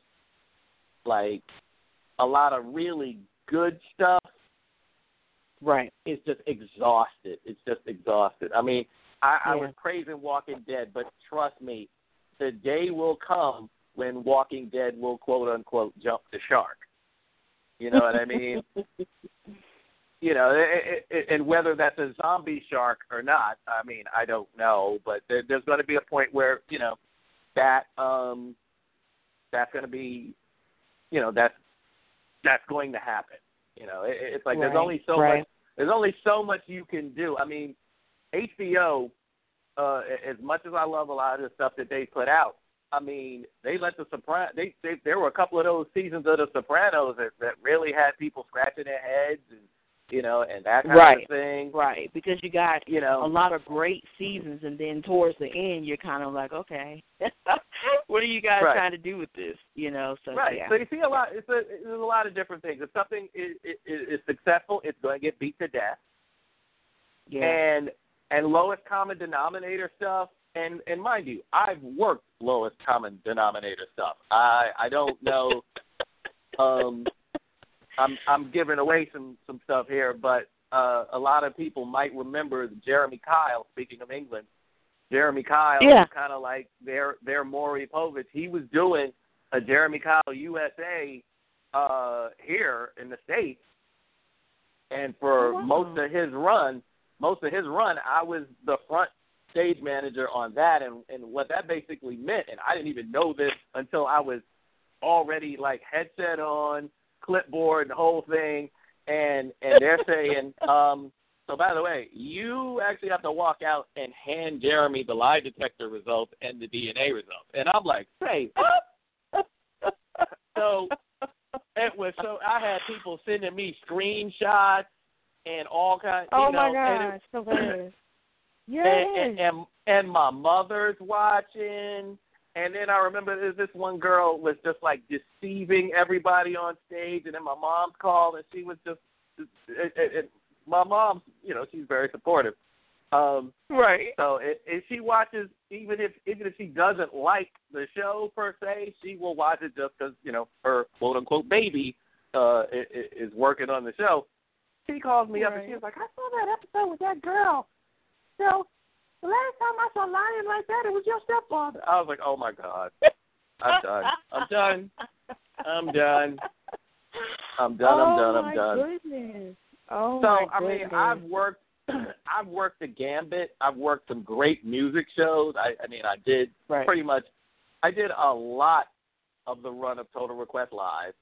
like a lot of really good stuff right is just exhausted. It's just exhausted. I mean, I, yeah. I was praising Walking Dead, but trust me, the day will come when Walking Dead will quote unquote jump the shark. You know what I mean? you know, it, it, and whether that's a zombie shark or not, I mean, I don't know, but there, there's going to be a point where you know that um that's going to be, you know, that's that's going to happen. You know, it, it's like right. there's only so right. much there's only so much you can do. I mean, HBO, uh, as much as I love a lot of the stuff that they put out, I mean, they let the Sopranos. They, they there were a couple of those seasons of the Sopranos that that really had people scratching their heads and you know and that kind right. of thing. Right, because you got you know a lot of great seasons, and then towards the end, you're kind of like, okay, what are you guys right. trying to do with this? You know, so right. yeah. So you see a lot. It's a there's a lot of different things. If something is, is, is successful, it's going to get beat to death. Yeah. And and lowest common denominator stuff. And and mind you, I've worked lowest common denominator stuff. I I don't know. um, I'm I'm giving away some some stuff here, but uh, a lot of people might remember Jeremy Kyle. Speaking of England, Jeremy Kyle Yeah. was kind of like their their Maury Povich. He was doing a Jeremy Kyle USA uh, here in the states, and for wow. most of his run, most of his run, I was the front stage manager on that, and and what that basically meant, and I didn't even know this until I was already like headset on, clipboard, the whole thing, and and they're saying, um, so by the way, you actually have to walk out and hand Jeremy the lie detector results and the DNA results, and I'm like, say what? so it was so I had people sending me screenshots and all kinds. oh know, my gosh, so hilarious. Yes. and, and and and my mother's watching. And then I remember there's this one girl was just like deceiving everybody on stage, and then my mom's called, and she was just, it, it, it, my mom, you know, she's very supportive. Um, right. so it, if she watches, even if even if she doesn't like the show per se, she will watch it just because you know her quote unquote baby uh, i- i- is working on the show. She calls me up and she was like, "I saw that episode with that girl." So the last time I saw lying like that, it was your stepfather. I was like, "Oh my god, I'm done. I'm done. I'm done. I'm done. I'm done. I'm done." Oh my goodness. Oh so my I mean, goodness. I've worked, I've worked the gambit. I've worked some great music shows. I, I mean, I did Right. pretty much. I did a lot of the run of Total Request Live.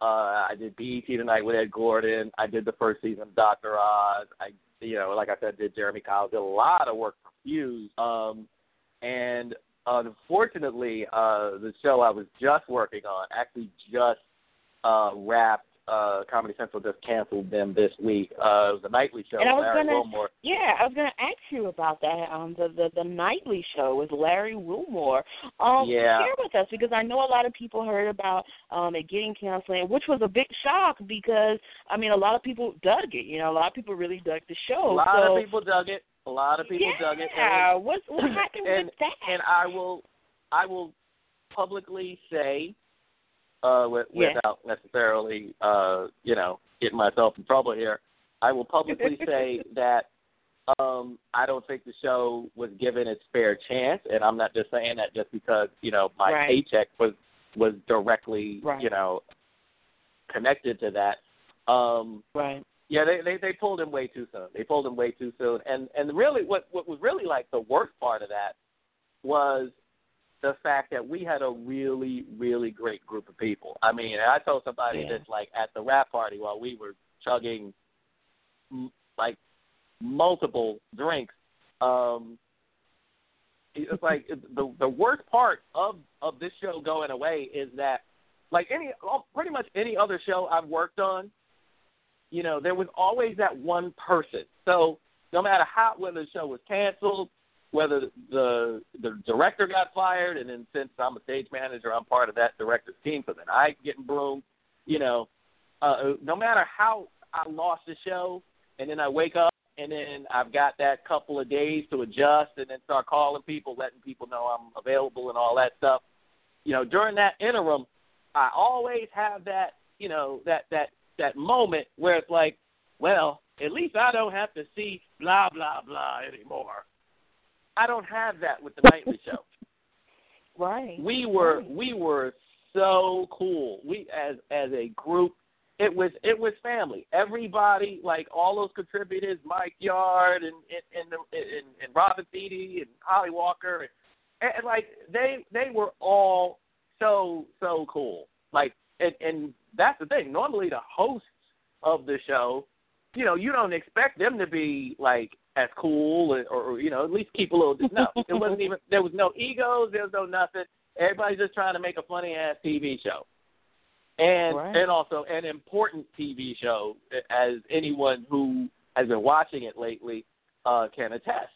Uh, I did BET Tonight with Ed Gordon. I did the first season of Doctor Oz. I, you know, like I said, did Jeremy Kyle. Did a lot of work for Fuse. Um, and unfortunately, uh, the show I was just working on actually just uh, wrapped. Uh, Comedy Central just canceled them this week. Uh, it was a nightly show. And I was Larry gonna- Wilmore. Yeah, I was going to ask you about that. Um, the the the nightly show with Larry Wilmore. Um, Yeah. share with us because I know a lot of people heard about um it getting canceled, which was a big shock because I mean a lot of people dug it. You know, a lot of people really dug the show. A lot so, of people dug it. A lot of people yeah, dug it. Yeah, what what happened and, with that? And I will, I will publicly say, uh, with, Yeah. without necessarily, uh, you know, getting myself in trouble here, I will publicly say that um, I don't think the show was given its fair chance, and I'm not just saying that just because you know my Right. paycheck was was directly, Right. you know, connected to that. Um, right. yeah, they, they they pulled him way too soon. They pulled him way too soon, and and really, what what was really like the worst part of that was the fact that we had a really really great group of people. I mean, I told somebody Yeah. this like at the wrap party while we were chugging m- like multiple drinks. Um, it's like the the worst part of of this show going away is that like any pretty much any other show I've worked on, you know, there was always that one person. So no matter how whether the show was canceled, whether the the director got fired, and then since I'm a stage manager, I'm part of that director's team, so then I getting broomed. You know, uh, no matter how I lost the show, and then I wake up, and then I've got that couple of days to adjust, and then start calling people, letting people know I'm available and all that stuff. You know, during that interim, I always have that, you know, that that that moment where it's like, well, at least I don't have to see blah blah blah anymore. I don't have that with the nightly show. Right. We were right. we were so cool. We as as a group, it was it was family. Everybody, like all those contributors, Mike Yard and and and, and, and Robin Thede and Holly Walker, and, and like they they were all so so cool. Like and and that's the thing. Normally the hosts of the show, you know, you don't expect them to be like as cool or, or you know at least keep a little. No, it wasn't even. There was no egos. There was no nothing. Everybody's just trying to make a funny ass TV show, and Right. and also an important TV show, as anyone who has been watching it lately uh, can attest.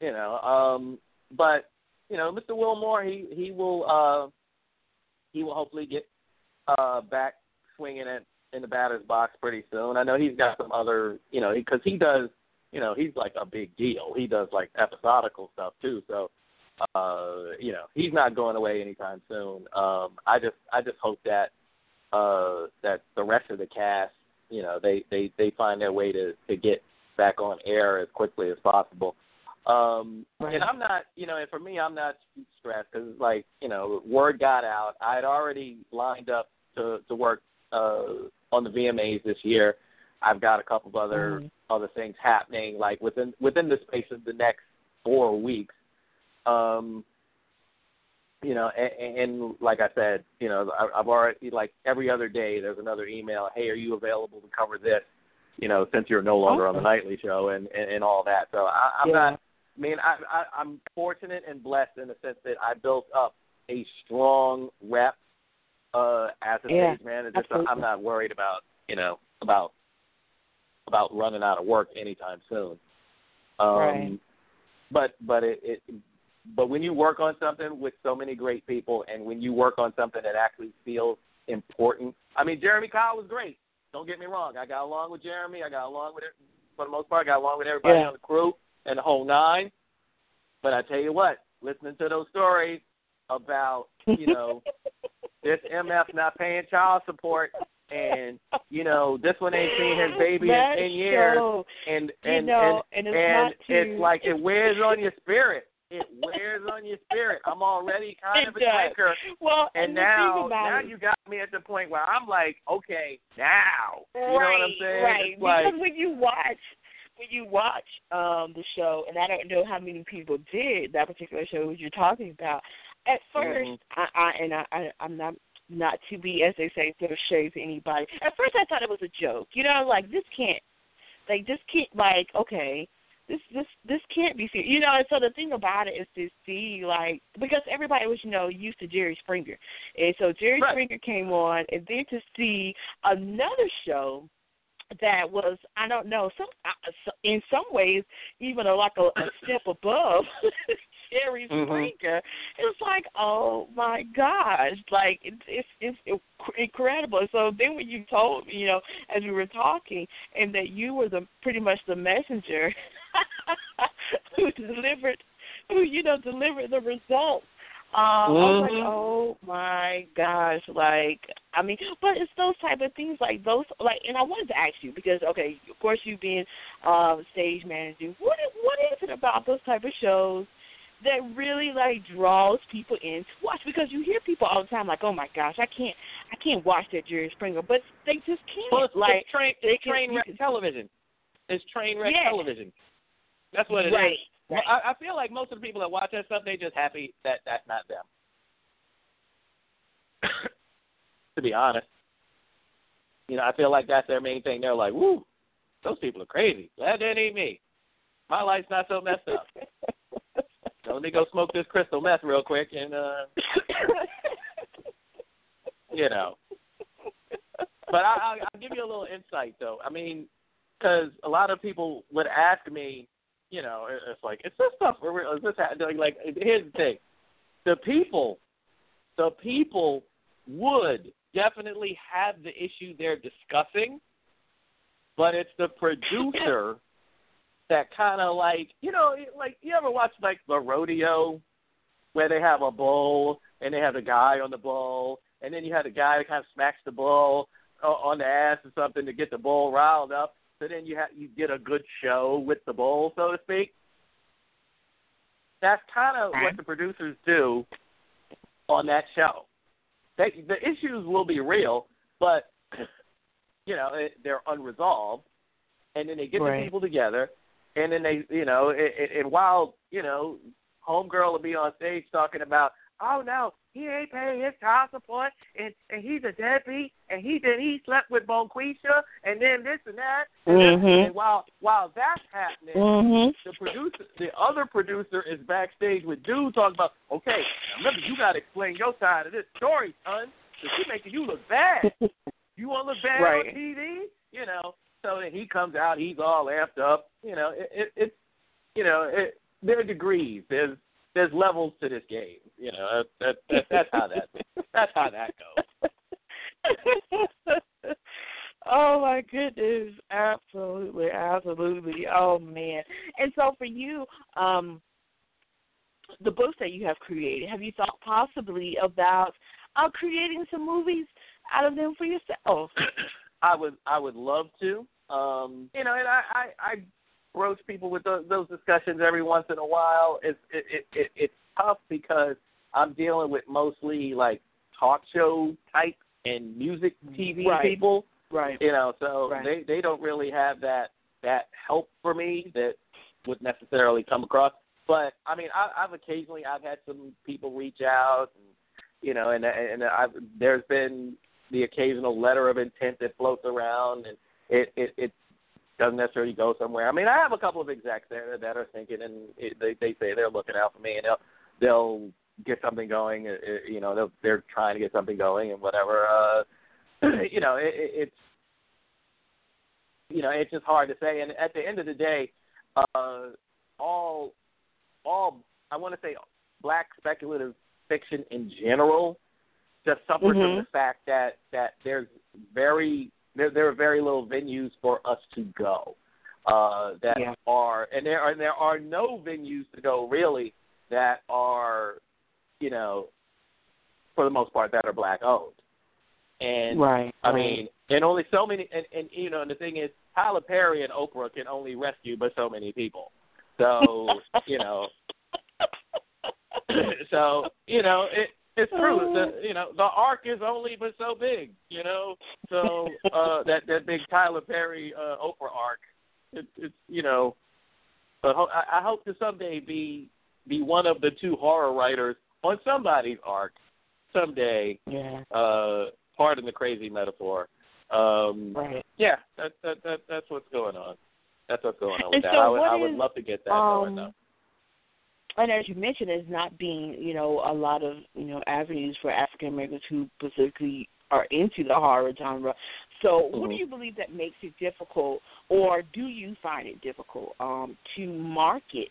You know, um, but you know, Mr. Wilmore, he he will uh, he will hopefully get uh, back swinging it in the batter's box pretty soon. I know he's got some other, you know, because he does, you know, he's like a big deal. He does like episodical stuff too. So, uh, you know, he's not going away anytime soon. Um, I just, I just hope that uh, that the rest of the cast, you know, they they they find their way to to get back on air as quickly as possible. Um, And I'm not, you know, and for me, I'm not stressed because, like, you know, word got out. I had already lined up to to work uh, on the VMAs this year. I've got a couple of other other things happening, like within within the space of the next four weeks. Um, you know, and, and like I said, you know, I, I've already like every other day there's another email. Hey, are you available to cover this? You know, since you're no longer on the nightly show and and, and all that. So I, I'm Yeah. not. I mean, I, I, I'm fortunate and blessed in the sense that I built up a strong rep uh, as a Yeah, stage manager. So. I'm not worried about you know about about running out of work anytime soon. Um, Right. But but it, it but when you work on something with so many great people, and when you work on something that actually feels important, I mean, Jeremy Kyle was great. Don't get me wrong. I got along with Jeremy. I got along with for the most part. I got along with everybody Yeah. on the crew and the whole nine. But I tell you what, listening to those stories about you know this MF not paying child support, and you know this one ain't seen his baby That in ten years, show, and you and know, and, and it's not it's like it wears on your spirit. It wears on your spirit. I'm already kind of a drinker, Well, and and now now it- you got me at the point where I'm like, okay, now you know right, what I'm saying? Right. It's like, because when you watch when you watch um the show and I don't know how many people did that particular show you're talking about, at 1st Mhm. I, I and I, I I'm not not to be as they say sort of shade to anybody. At first I thought it was a joke. You know, like this can't like this can't like, okay, this this this can't be serious. You know, and so the thing about it is to see like because everybody was, you know, used to Jerry Springer. And so Jerry Right. Springer came on and then to see another show that was I don't know some uh, in some ways even a, like a, a step above Jerry Mhm. Springer. It was like oh my gosh, like it's it's it's incredible. So then when you told me, you know, as we were talking, and that you were the pretty much the messenger who delivered, who you know delivered the results. Um, I was like, Mhm. oh my gosh, like I mean, but it's those type of things like those, like, and I wanted to ask you because, okay, of course you being um, stage manager, what what is it about those type of shows that really like draws people in to watch? Because you hear people all the time like, oh my gosh, I can't, I can't watch that Jerry Springer, but they just can't. well, it's, like it's train it's can- train wreck can- television. It's train wreck Yeah. television. That's what it is. right, Well, right. I, I feel like most of the people that watch that stuff, they just happy that that's not them. to be honest, you know, I feel like that's their main thing. They're like, "Woo, those people are crazy. That that ain't me. My life's not so messed up." let me go smoke this crystal meth real quick, and uh, you know. But I, I'll, I'll give you a little insight, though. I mean, because a lot of people would ask me, you know, it's like, is this stuff for real? Is this happening? Like, here's the thing: the people, the people would definitely have the issue they're discussing, but it's the producer that kind of like, you know, like you ever watch like the rodeo where they have a bull and they have the guy on the bull, and then you have the guy that kind of smacks the bull on the ass or something to get the bull riled up. So then you have you get a good show with the bull, so to speak. That's kind of what the producers do on that show. They, the issues will be real, but you know it, they're unresolved, and then they get Right. the people together, and then they, you know, and while you know, homegirl will be on stage talking about, oh no, he ain't paying his child support, and and he's a deadbeat, and he then he slept with Bonquisha, and then this and that, Mhm. and while while that's happening, Mhm. the producer, the other producer is backstage with dude talking about, okay, now remember you got to explain your side of this story, son, because she making you look bad. You want to look bad Right. on TV, you know? So he comes out, he's all amped up, you know. It, it, it's, you know, it, there are degrees. There's there's levels to this game, you know. That, that, that that's how that that's how that goes. oh my goodness, absolutely, absolutely. Oh man. And so for you, um the books that you have created, have you thought possibly about uh creating some movies out of them for yourself? I would I would love to. Um, you know, and I I, I broach people with those, those discussions every once in a while. It's it, it, it it's tough because I'm dealing with mostly like talk show type and music TV Right. people. Right. You know, so Right. they they don't really have that that help for me that would necessarily come across. But I mean, I, I've occasionally I've had some people reach out, and, you know, and and I've there's been the occasional letter of intent that floats around, and it it, it doesn't necessarily go somewhere. I mean, I have a couple of execs there that are thinking, and it, they they say they're looking out for me, and they'll they'll get something going. uh, uh, You know, they'll, they're trying to get something going, and whatever. Uh, you know, it, it, it's you know, it's just hard to say. And at the end of the day, uh, all all I want to say black speculative fiction in general just suffers from Mhm. the fact that that there's very there there are very little venues for us to go uh, that Yeah. are and there are there are no venues to go really that are you know for the most part that are black owned. And Right, I mean, and only so many, and, and you know, and the thing is, Tyler Perry and Oprah can only rescue but so many people. So you know, so you know, it it's true. The you know, the arc is only but so big. You know, so uh, that that big Tyler Perry uh, Oprah arc, it, it's you know, but ho- I, I hope to someday be be one of the two horror writers on somebody's arc someday. Yeah. Uh, pardon the crazy metaphor. Um, Right. Yeah, that, that that that's what's going on. That's what's going on with And that. so I would I would is, love to get that um, going though. And as you mentioned, there's not being, you know, a lot of, you know, avenues for African Americans who specifically are into the horror genre. So, what do Mhm. you believe that makes it difficult, or do you find it difficult um, to market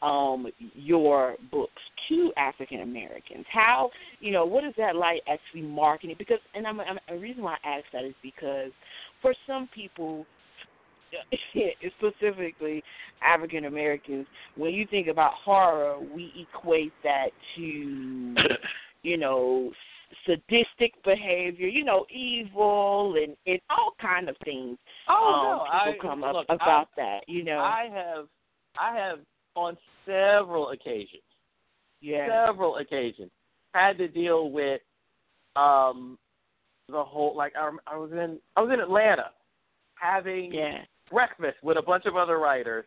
um, your books to African Americans? How, you know, what is that like actually marketing? Because, and I'm, I'm, the reason why I ask that is because for some people, specifically African Americans, when you think about horror, we equate that to, you know, sadistic behavior, you know, evil and, and all kind of things. Oh, um, no, people I- come up look, about I- that, you know. I have I have on several occasions, yeah. several occasions, had to deal with um the whole like I, I was in I was in Atlanta having Yeah. Breakfast with a bunch of other writers,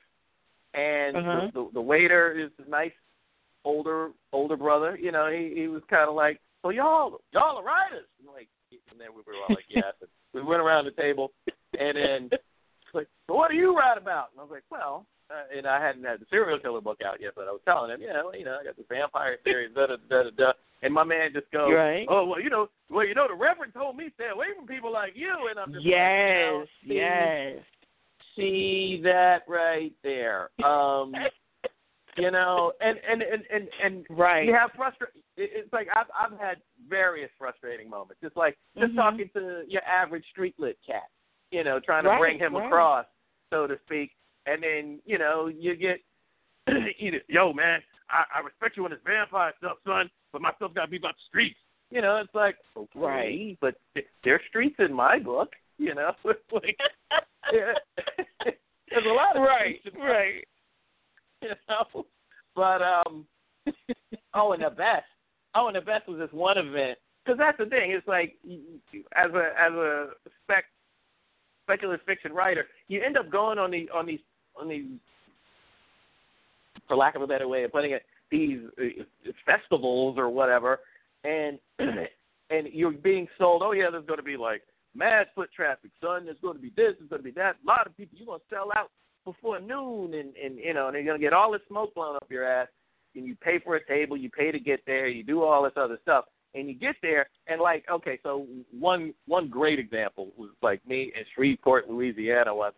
and Uh-huh. the, the the waiter is a nice older older brother. You know, he he was kind of like, so y'all y'all are writers, and like, and then we were all like, yes. And we went around the table, and then like, so what do you write about? And I was like, well. Uh, and I hadn't had the serial killer book out yet, but I was telling him, you know, you know, I got the vampire series, da da da da da. And my man just goes, Right. oh well, you know, well, you know, the Reverend told me stay away from people like you, and I'm just like, you know, Yes, see, that right there. Um, you know, and and and and, and right. you have frustra- It's like I've I've had various frustrating moments. Just like just Mhm. talking to your average street lit cat. You know, trying to Right, bring him right. across, so to speak, and then you know you get either yo man, I, I respect you on this vampire stuff, son, but my stuff got to be about the streets. You know, it's like okay, Right. but th- there's streets in my book. You know, it's like. there's a lot of Right, streets in my- right. you know. But um, oh, and the best, oh, and the best was this one event because that's the thing. It's like as a as a spec speculative fiction writer, you end up going on the on these on these, for lack of a better way of putting it, these uh, festivals or whatever, and and you're being sold. Oh yeah, there's going to be like mad foot traffic, son. There's going to be this. There's going to be that. A lot of people. You're going to sell out before noon, and and you know, and you're going to get all this smoke blown up your ass. And you pay for a table, you pay to get there, you do all this other stuff, and you get there, and like, okay, so one one great example was like me in Shreveport, Louisiana once,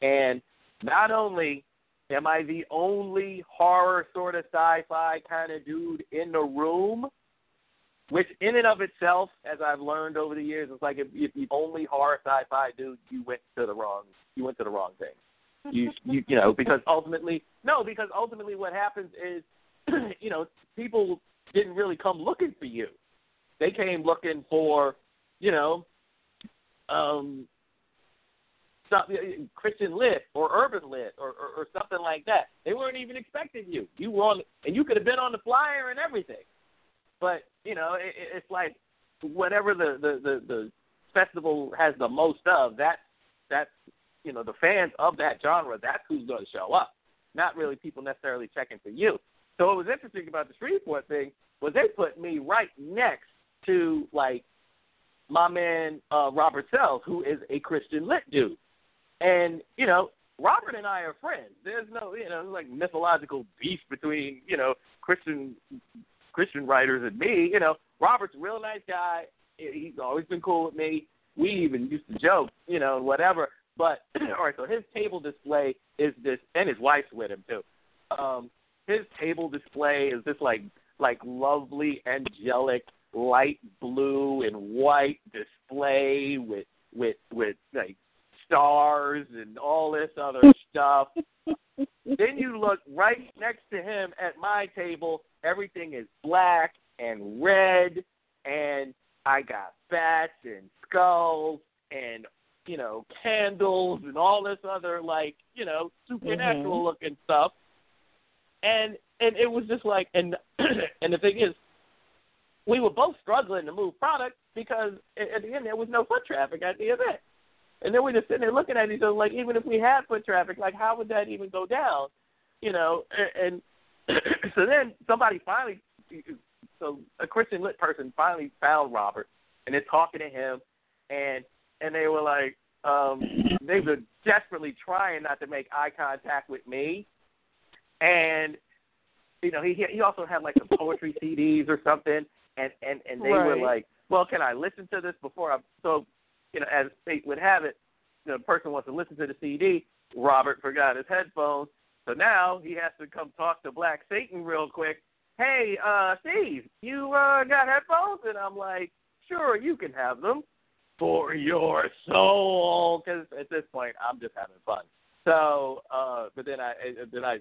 and not only am I the only horror sort of sci-fi kind of dude in the room, which in and of itself, as I've learned over the years, it's like if, if you only horror sci-fi dude, you went to the wrong you went to the wrong thing. You you you know because ultimately no because ultimately what happens is you know people didn't really come looking for you. They came looking for you know um stuff, Christian lit or urban lit or, or, or something like that. They weren't even expecting you. You were on, and you could have been on the flyer and everything. But you know, it, it- it's like whatever the, the the the festival has the most of that. That's you know the fans of that genre. That's who's going to show up. Not really people necessarily checking for you. So what was interesting about the Shreveport thing was they put me right next to like my man uh, Robert Sells, who is a Christian lit dude. And, you know, Robert and I are friends. There's no, you know, like mythological beef between, you know, Christian Christian writers and me. You know, Robert's a real nice guy. He's always been cool with me. We even used to joke, you know, and whatever. But all right, so his table display is this, and his wife's with him too. Um, his table display is this like like lovely angelic light blue and white display with with with like stars and all this other stuff. then you look right next to him at my table. Everything is black and red, and I got bats and skulls and you know candles and all this other like you know supernatural Mhm. looking stuff. And and it was just like and and the thing is we were both struggling to move product because at the end there was no foot traffic at the event. And then we're just sitting there looking at each other like, even if we had foot traffic, like how would that even go down? You know, and so then somebody finally, so a Christian lit person finally found Robert, and they're talking to him, and and they were like, um, they were desperately trying not to make eye contact with me, and you know, he he also had like some poetry CDs or something, and and and they were like, well, can I listen to this before I'm So, you know, as fate would have it, the person wants to listen to the CD. Robert forgot his headphones, so now he has to come talk to Black Satan real quick. Hey, uh, Steve, you uh got headphones? And I'm like, sure, you can have them for your soul, because at this point I'm just having fun. So, uh, but then I then I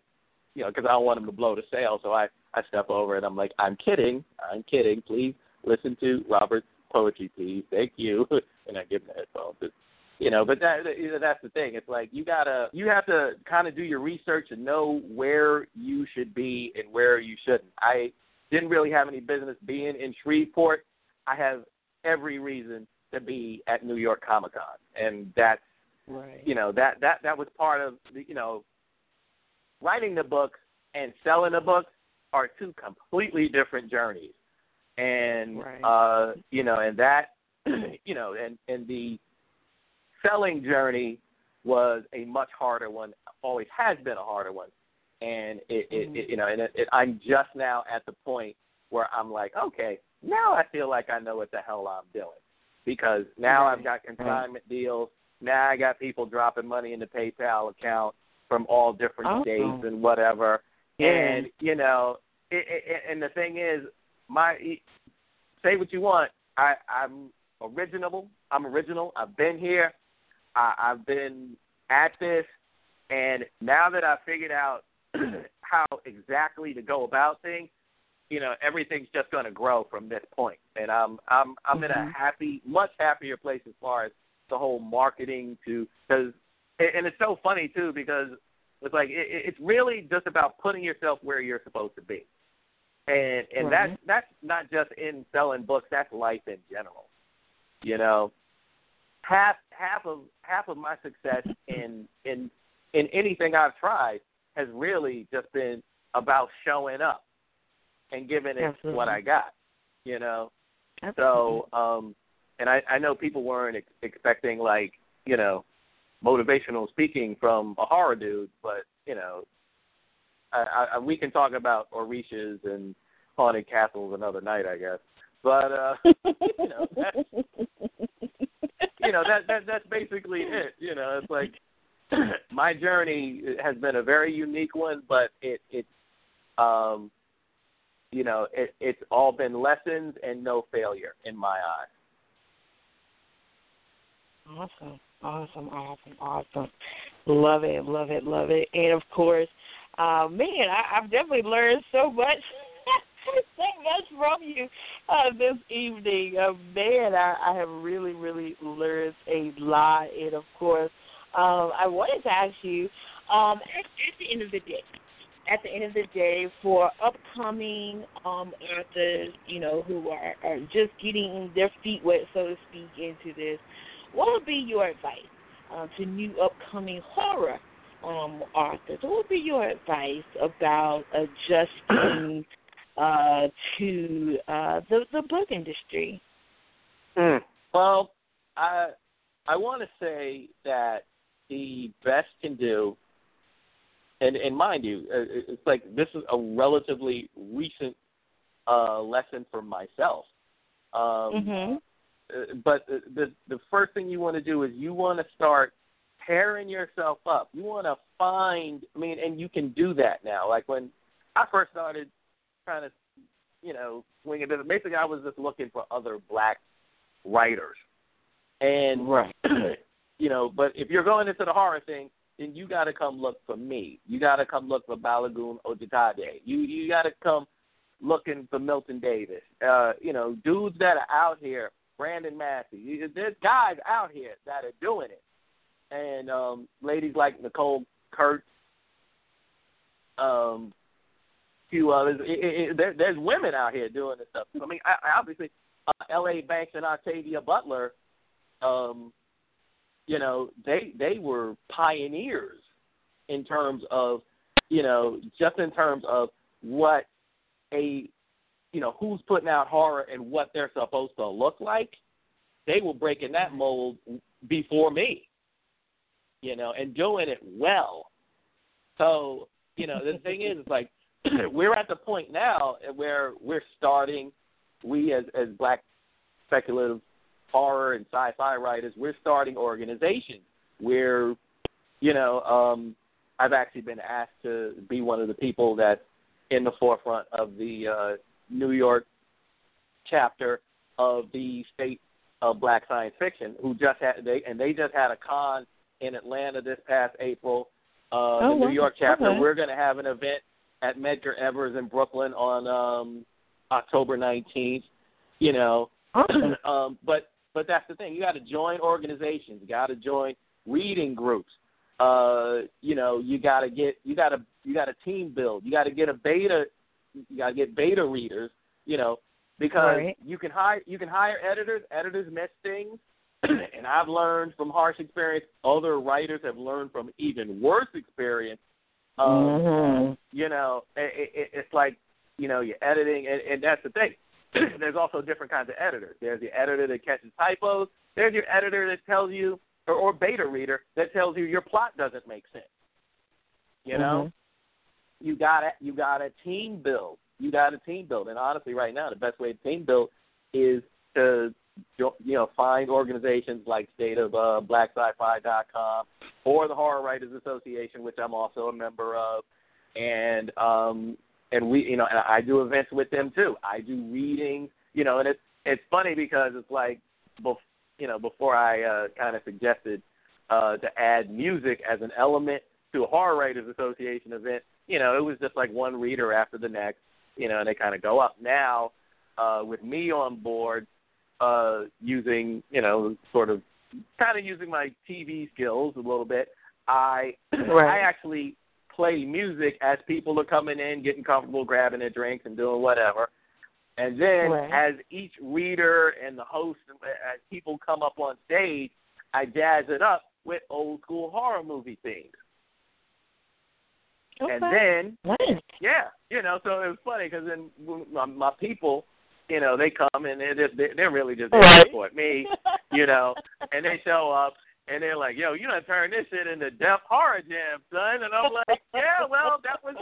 you know, because I don't want him to blow the sale. So I, I step over and I'm like, I'm kidding. I'm kidding. Please listen to Robert's poetry, please. Thank you. and I give him the headphones. It's, you know, but that, you know, that's the thing. It's like you gotta, you have to kind of do your research and know where you should be and where you shouldn't. I didn't really have any business being in Shreveport. I have every reason to be at New York Comic Con, and that's Right. you know that that that was part of the, you know writing the books and selling the books are two completely different journeys and Right. uh you know and that you know and and the selling journey was a much harder one always has been a harder one and it, it, mm-hmm. it you know and it, it, i'm just now at the point where i'm like okay now i feel like i know what the hell i'm doing because now i've got consignment deals now I got people dropping money in the PayPal account from all different Awesome. states and whatever. And you know, it, it, and the thing is, my say what you want. I, I'm original. I'm original. I've been here. I, I've been at this, and now that I've figured out how exactly to go about things, you know, everything's just going to grow from this point. And I'm I'm I'm in a Mhm. happy, much happier place as far as the whole marketing to because, and it's so funny too because it's like it, it's really just about putting yourself where you're supposed to be, and and Right. that's that's not just in selling books. That's life in general. You know, half half of half of my success in in in anything I've tried has really just been about showing up and giving it Absolutely. what I got. You know, Absolutely. so um, and I I know people weren't ex- expecting like you know motivational speaking from a horror dude, but you know, I, I, we can talk about Orishas and haunted castles another night, I guess. But uh, you know, that's, you know that that that's basically it. You know, it's like my journey has been a very unique one, but it it um you know it it's all been lessons and no failure in my eyes. Awesome, awesome, awesome, awesome. Love it, love it, love it. And of course, uh, man, I, I've definitely learned so much, so much from you uh, this evening. Uh, man, I, I have really, really learned a lot. And of course, um, I wanted to ask you, um, at, at the end of the day, at the end of the day, for upcoming um, authors, you know, who are, are just getting their feet wet, so to speak, into this, what would be your advice uh, to new upcoming horror um, authors? What would be your advice about adjusting uh, to uh, the the book industry? Mm. Well, I I want to say that the best can do, and and mind you, uh, it's like this is a relatively recent uh, lesson for myself. Um, mm-hmm. uh, but the, the the first thing you want to do is you want to start tearing yourself up. You want to find. I mean, and you can do that now. Like when I first started trying to, you know, swing it. Basically, I was just looking for other black writers, and right. you know. But if you're going into the horror thing, then you got to come look for me. You got to come look for Balogun Ojetade. You you got to come looking for Milton Davis. Uh, you know, dudes that are out here, Brandon Massey. There's guys out here that are doing it, and um, ladies like Nicole Kurtz, um, few others. It, there, there's women out here doing this stuff. I mean, I, obviously, uh, L.A. Banks and Octavia Butler, um, you know, they they were pioneers in terms of, you know, just in terms of what a, you know, who's putting out horror and what they're supposed to look like. They were breaking that mold before me, you know, and doing it well. So, you know, the thing is, like we're at the point now where we're starting. We as as black speculative horror and sci-fi writers, we're starting organizations where, you know, um, I've actually been asked to be one of the people that's in the forefront of the uh, New York chapter of the state of black science fiction, who just had they and they just had a con in Atlanta this past April. Uh, Oh, the New. York chapter. Okay. We're going to have an event at Medgar Evers in Brooklyn on um, October 19th. You know, um, but but that's the thing. You got to join organizations. You got to join reading groups. Uh, you know, you got to get you got to you got to team build. You got to get a beta. You got to get beta readers. You know, because Right. you can hire you can hire editors. Editors miss things, and I've learned from harsh experience. Other writers have learned from even worse experience. Um, Mhm. you know, it, it, it's like, you know, you're editing, and, and that's the thing. There's also different kinds of editors. There's the editor that catches typos. There's your editor that tells you, or, or beta reader that tells you your plot doesn't make sense. You know, you got to you got to team build. You got to team build, and honestly, right now, the best way to team build is to you know find organizations like State of uh, Black Sci-Fi dot com or the Horror Writers Association, which I'm also a member of, and um, and we you know and I do events with them too. I do readings, you know, and it's it's funny because it's like, bef- you know, before I uh, kind of suggested uh, to add music as an element to a Horror Writers Association event, you know, it was just like one reader after the next, you know, and they kind of go up. Now, uh, with me on board, uh, using, you know, sort of kind of using my TV skills a little bit, I Right. I actually play music as people are coming in, getting comfortable, grabbing their drinks and doing whatever. And then Right. as each reader and the host, as people come up on stage, I jazz it up with old school horror movie themes. And then, Nice. yeah, you know, so it was funny because then my, my people, you know, they come and they're just, they're they're really just there to Right. support me, you know, and they show up and they're like, "Yo, you done turned this shit into Def Horror Jam, son," and I'm like, "Yeah, well, that was,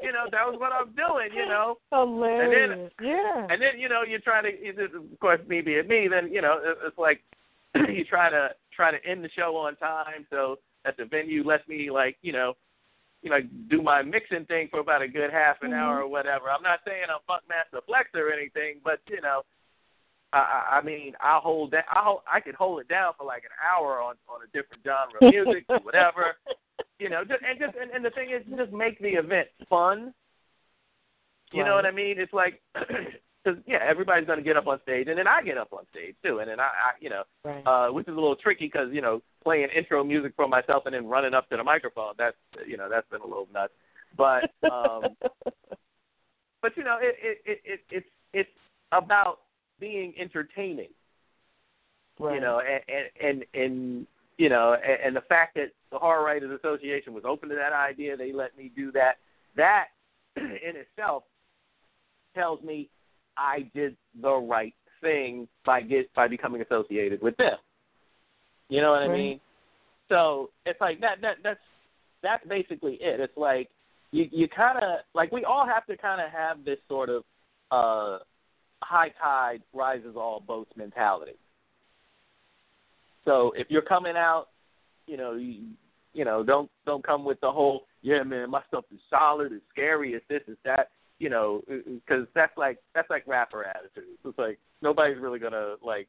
you know, that was what I'm doing, you know." Hilarious. yeah. And then you know you try to, you just- of course, me being me, then you know it's like you try to try to end the show on time so that the venue lets me like you know, you know, do my mixing thing for about a good half an hour mm-hmm. or whatever. I'm not saying I'm Funkmaster Flex or anything, but you know, I, I I mean I'll hold that I hold, I could hold it down for like an hour on on a different genre of music, or whatever. You know, just and just and, and the thing is just make the event fun. You know what I mean? It's like, because yeah, everybody's gonna get up on stage, and then I get up on stage too, and then I, I you know, Right. uh, which is a little tricky because you know, playing intro music for myself and then running up to the microphone, that's you know, that's been a little nuts. But um, but you know, it it it, it it's it's about being entertaining right. you know, and and and, and you know, and, and the fact that the Horror Writers Association was open to that idea, they let me do that. That in itself tells me I did the right thing by get by becoming associated with them. You know what I mean? So it's like that that that's that's basically it. It's like you you kind of like we all have to kind of have this sort of uh high tide rises all boats mentality. So if you're coming out, you know, you, you know, don't don't come with the whole, yeah, man, my stuff is solid, it's scary, it's this, it's that, you know, because that's like that's like rapper attitude. It's like nobody's really gonna like,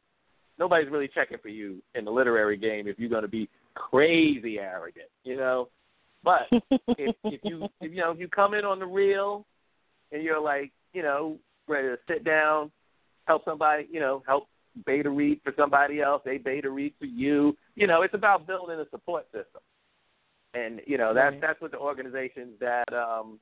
nobody's really checking for you in the literary game if you're gonna be crazy arrogant, you know. But if if you if, you know if you come in on the real, and you're like, you know, ready to sit down, help somebody, you know, help beta read for somebody else, they beta read for you. You know, it's about building a support system. And, you know, that's Right. that's what the organizations that um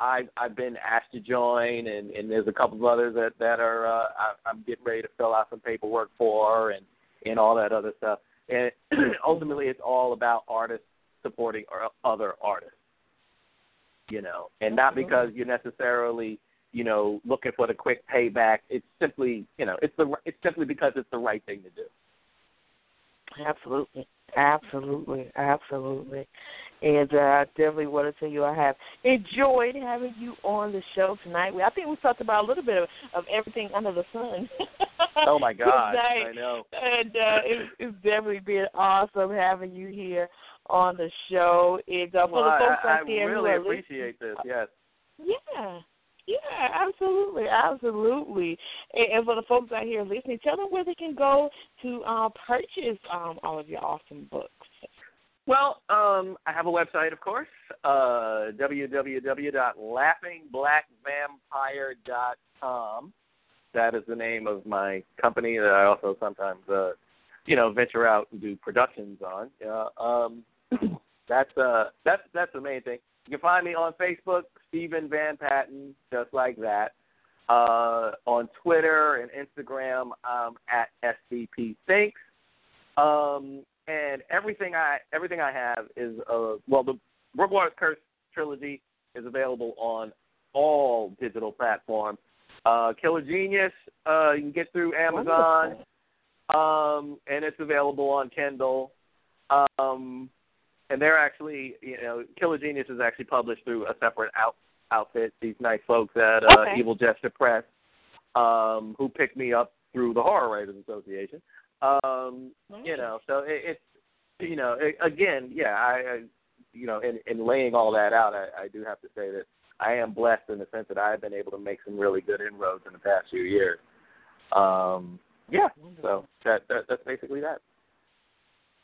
I've I've been asked to join and, and there's a couple of others that, that are uh I I'm getting ready to fill out some paperwork for and, and all that other stuff. And ultimately it's all about artists supporting or other artists. You know, and not because you're necessarily you know, looking for the quick payback. It's simply, you know, it's the it's simply because it's the right thing to do. Absolutely. Absolutely. Absolutely. And uh, I definitely want to tell you I have enjoyed having you on the show tonight. We, I think we talked about a little bit of, of everything under the sun. Oh my God. I know. And uh, it's, it's definitely been awesome having you here on the show. And uh, for the I, folks I out there who really appreciate this. Yes. yeah. Yeah, absolutely, absolutely. And, and for the folks out here listening, tell them where they can go to uh, purchase um, all of your awesome books. Well, um, I have a website, of course, uh, www.laughingBlackVampire.com. That is the name of my company that I also sometimes, uh, you know, venture out and do productions on. Uh, um, that's uh, that's that's the main thing. You can find me on Facebook, Steven Van Patten, just like that. Uh, on Twitter and Instagram, um, at SVP Thinks. Um, and everything I everything I have is uh well the Brookwater's Curse trilogy is available on all digital platforms. Uh, Killer Genius uh, you can get through Amazon, um, and it's available on Kindle. Um, and they're actually you know Killer Genius is actually published through a separate out outfit. These nice folks at uh, Okay. Evil Jester Press, um, who picked me up through the Horror Writers Association. Um, you know, so it, it's you know, it, again, yeah, I, I you know, in, in laying all that out, I, I do have to say that I am blessed in the sense that I have been able to make some really good inroads in the past few years. Um, yeah, so that, that that's basically that.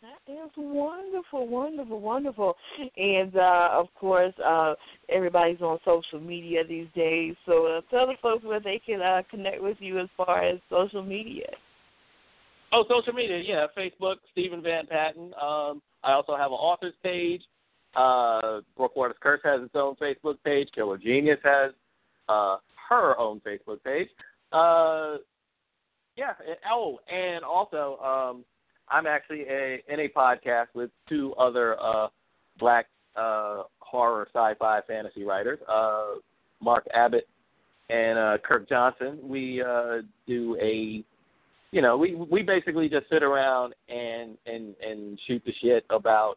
That is wonderful, wonderful, wonderful. And uh of course, uh everybody's on social media these days. So uh, tell the folks where they can uh connect with you as far as social media. Oh, social media, yeah, Facebook, Steven Van Patten. Um, I also have an author's page. Uh, Brookwater's Curse has its own Facebook page. Killer Genius has uh, her own Facebook page. Uh, yeah. Oh, and also, um, I'm actually a, in a podcast with two other uh, black uh, horror, sci-fi, fantasy writers, uh, Mark Abbott and uh, Kirk Johnson. We uh, do a, you know, we we basically just sit around and and and shoot the shit about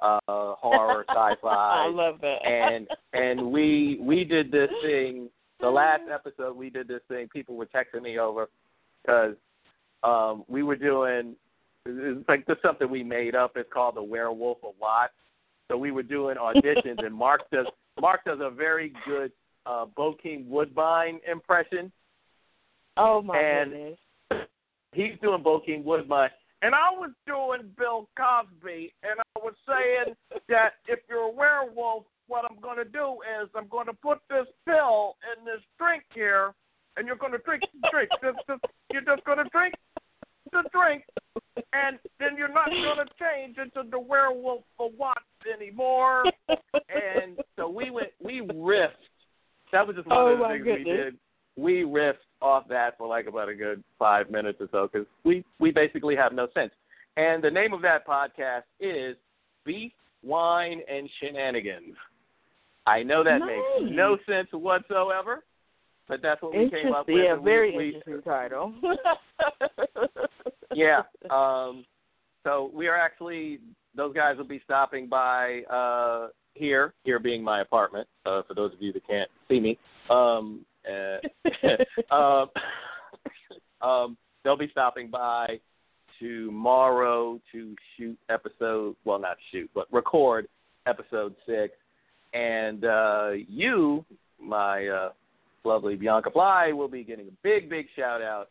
uh, horror, sci-fi. I love that. and and we we did this thing. The last episode we did this thing. People were texting me over because um, we were doing. It's like this something we made up. It's called the Werewolf of Watts. So we were doing auditions, and Mark does Mark does a very good uh, Bokeem Woodbine impression. Oh my And- goodness. He's doing Bokeem Woodbine, and I was doing Bill Cosby, and I was saying that if you're a werewolf, what I'm going to do is I'm going to put this pill in this drink here, and you're going to drink the drink. This, this, you're just going to drink the drink, and then you're not going to change into the werewolf for Watts anymore. And so we went, we riffed. That was just one Oh, of the things we did. We riffed off that for like about a good five minutes or so because we we basically have no sense. And the name of that podcast is Beef, Wine, and Shenanigans. I know that Nice. makes no sense whatsoever, but that's what we came up with. Yeah, we- very we, interesting title. yeah. Um, so we are actually those guys will be stopping by uh, here. Here being my apartment. Uh, for those of you that can't see me. Um, uh, um, um, they'll be stopping by tomorrow to shoot episode. Well, not shoot, but record episode six. And uh, you, my uh, lovely Bianca Fly, will be getting a big, big shout out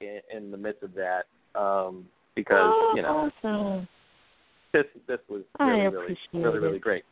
in, in the midst of that um, because oh, you know awesome. this this was really, really, really, really great.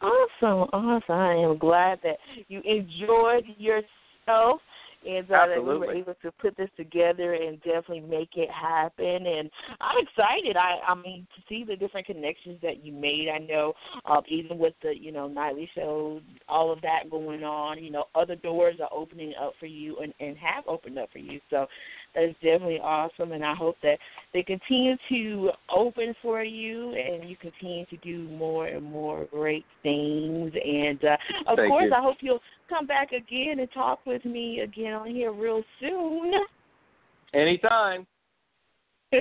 Awesome, awesome. I am glad that you enjoyed yourself and uh, that we were able to put this together and definitely make it happen. And I'm excited. I, I mean, to see the different connections that you made. I know, um, even with the you know nightly show, all of that going on. You know, other doors are opening up for you and and have opened up for you. So that's definitely awesome. And I hope that they continue to open for you and you continue to do more and more great things. And uh, of Thank course, you. I hope you'll come back again and talk with me again on here real soon. Anytime.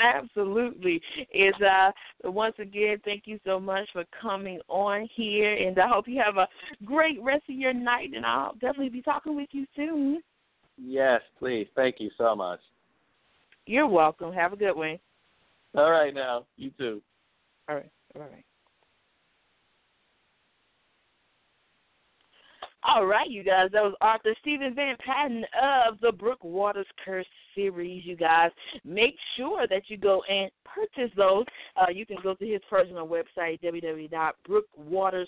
Absolutely. Is uh once again thank you so much for coming on here and I hope you have a great rest of your night and I'll definitely be talking with you soon. Yes, please. Thank you so much. You're welcome. Have a good one. All right, now you too. All right. All right. All right, you guys. That was Arthur Steven Van Patten of the Brookwater's Curse series. You guys, make sure that you go and purchase those. Uh, you can go to his personal website, www.brookwaterscurse.com.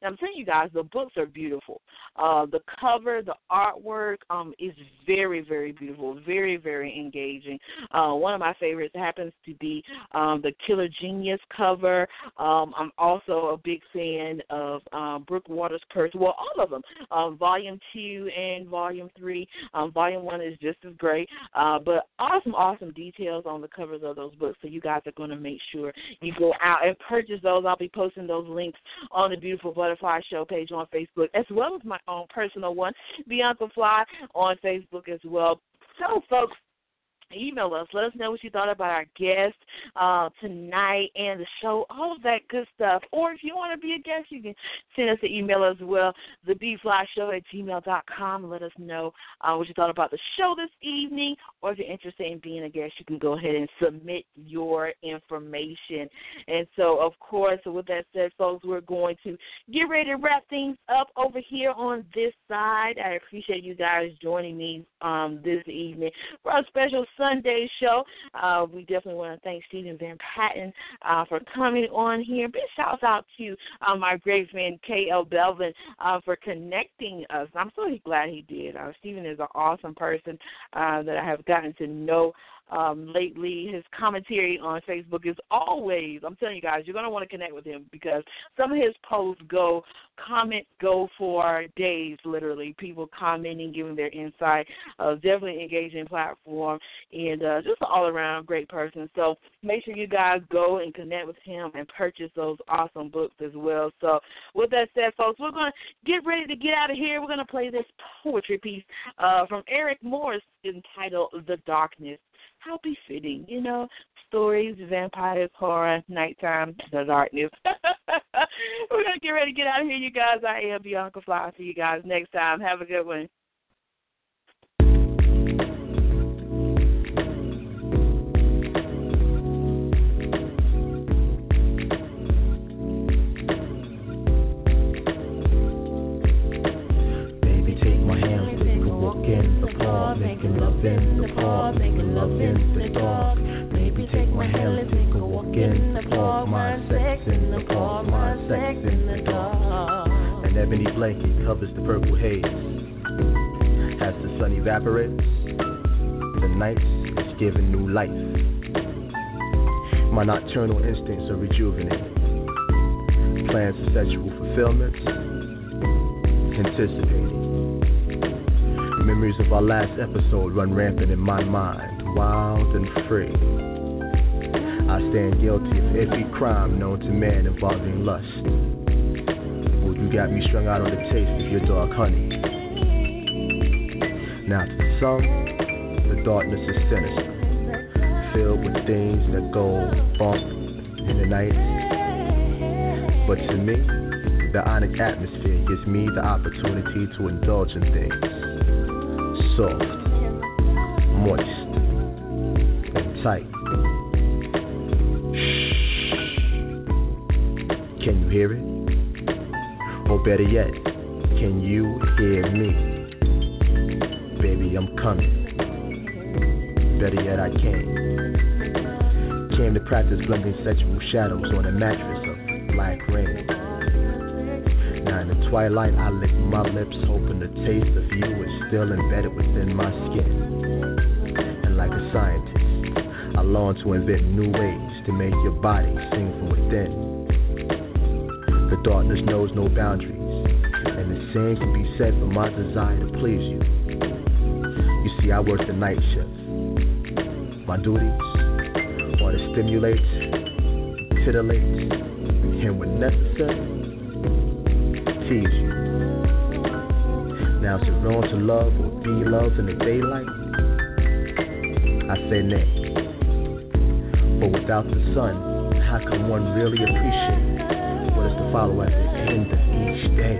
And I'm telling you guys, the books are beautiful. Uh, the cover, the artwork um, is very, very beautiful, very, very engaging. Uh, one of my favorites happens to be um, the Killer Genius cover. Um, I'm also a big fan of um, Brookwater's Curse. Well, all of them. Um, volume two and volume three. Um, volume one is just as great. Uh, but awesome, awesome details on the covers of those books. So you guys are going to make sure you go out and purchase those. I'll be posting those links on the Beautiful Butterfly Show page on Facebook, as well as my own personal one, Bianca Fly, on Facebook as well. So, folks, email us. Let us know what you thought about our guest uh, tonight and the show, all of that good stuff. Or if you want to be a guest, you can send us an email as well, thebflyshow at gmail.com. Let us know uh, what you thought about the show this evening. Or if you're interested in being a guest, you can go ahead and submit your information. And so, of course, with that said, folks, we're going to get ready to wrap things up over here on this side. I appreciate you guys joining me um, this evening for a special Sunday show. Uh, we definitely want to thank Steven Van Patten uh, for coming on here. Big shout out to uh, my great friend K.L. Belvin uh, for connecting us. I'm so glad he did. Uh, Steven is an awesome person uh, that I have gotten to know um, lately. His commentary on Facebook is always, I'm telling you guys, you're going to want to connect with him because some of his posts go, comment go for days, literally. People commenting, giving their insight. Uh, definitely engaging platform and uh, just an all around great person. So make sure you guys go and connect with him and purchase those awesome books as well. So with that said, folks, we're going to get ready to get out of here. We're going to play this poetry piece uh, from Eric Morris entitled The Darkness how befitting, you know, stories, vampires, horror, nighttime, the darkness. We're gonna get ready to get out of here, you guys. I am Bianca Fly. See you guys next time. Have a good one. Making love in the park, making love in the dark. Maybe take my hand, let's take a walk in the park. My sex in the park, my sex in the dark. An ebony blanket covers the purple haze. As the sun evaporates, the night is given new life. My nocturnal instincts are rejuvenated. Plans for sexual fulfillment, anticipating. Memories of our last episode run rampant in my mind, wild and free. I stand guilty of every crime known to man involving lust. Well, you got me strung out on the taste of your dark honey. Now, to some, the darkness is sinister, filled with things that go bump in the night. But to me, the onyx atmosphere gives me the opportunity to indulge in things soft, moist, and tight. Shh. Can you hear it? Or better yet, can you hear me? Baby, I'm coming. Better yet, I came. Came to practice blending sexual shadows on a mattress of black rain. Now in the twilight, I lick my lips, hoping the taste of you is still embedded within my skin. And like a scientist, I long to invent new ways to make your body sing from within. The darkness knows no boundaries, and the same can be said for my desire to please you. You see, I work the night shift. My duties are to stimulate, titillate, and when necessary, tease wrong to love or be loved in the daylight? I say nay. But without the sun, how can one really appreciate what is to follow at the end of each day?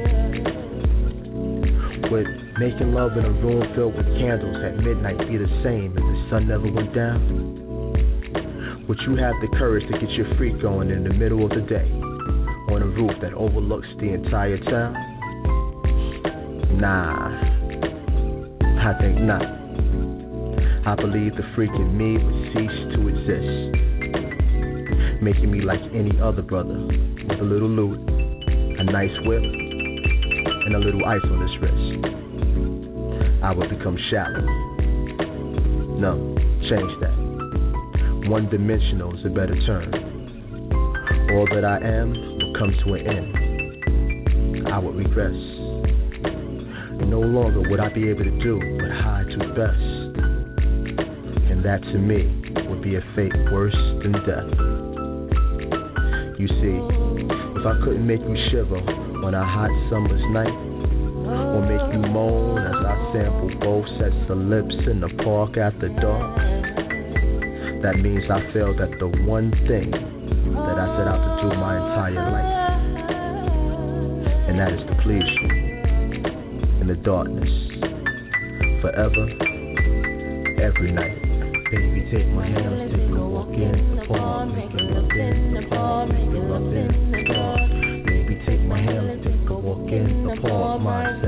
Would making love in a room filled with candles at midnight be the same if the sun never went down? Would you have the courage to get your freak going in the middle of the day on a roof that overlooks the entire town? Nah, I think not. I believe the freak in me would cease to exist, making me like any other brother with a little loot, a nice whip, and a little ice on his wrist. I would become shallow. No, change that. One dimensional is a better term. All that I am will come to an end. I would regress no longer would I be able to do but hide to best. And that to me would be a fate worse than death. You see, if I couldn't make you shiver on a hot summer's night, or make you moan as I sample both sets of lips in the park after dark, that means I failed at the one thing that I set out to do my entire life. And that is to please you the darkness, forever, every night. Baby, take my hand, take a walk in the park, making love in the park, making love in the dark. Baby, take my hand, take a walk in the park, my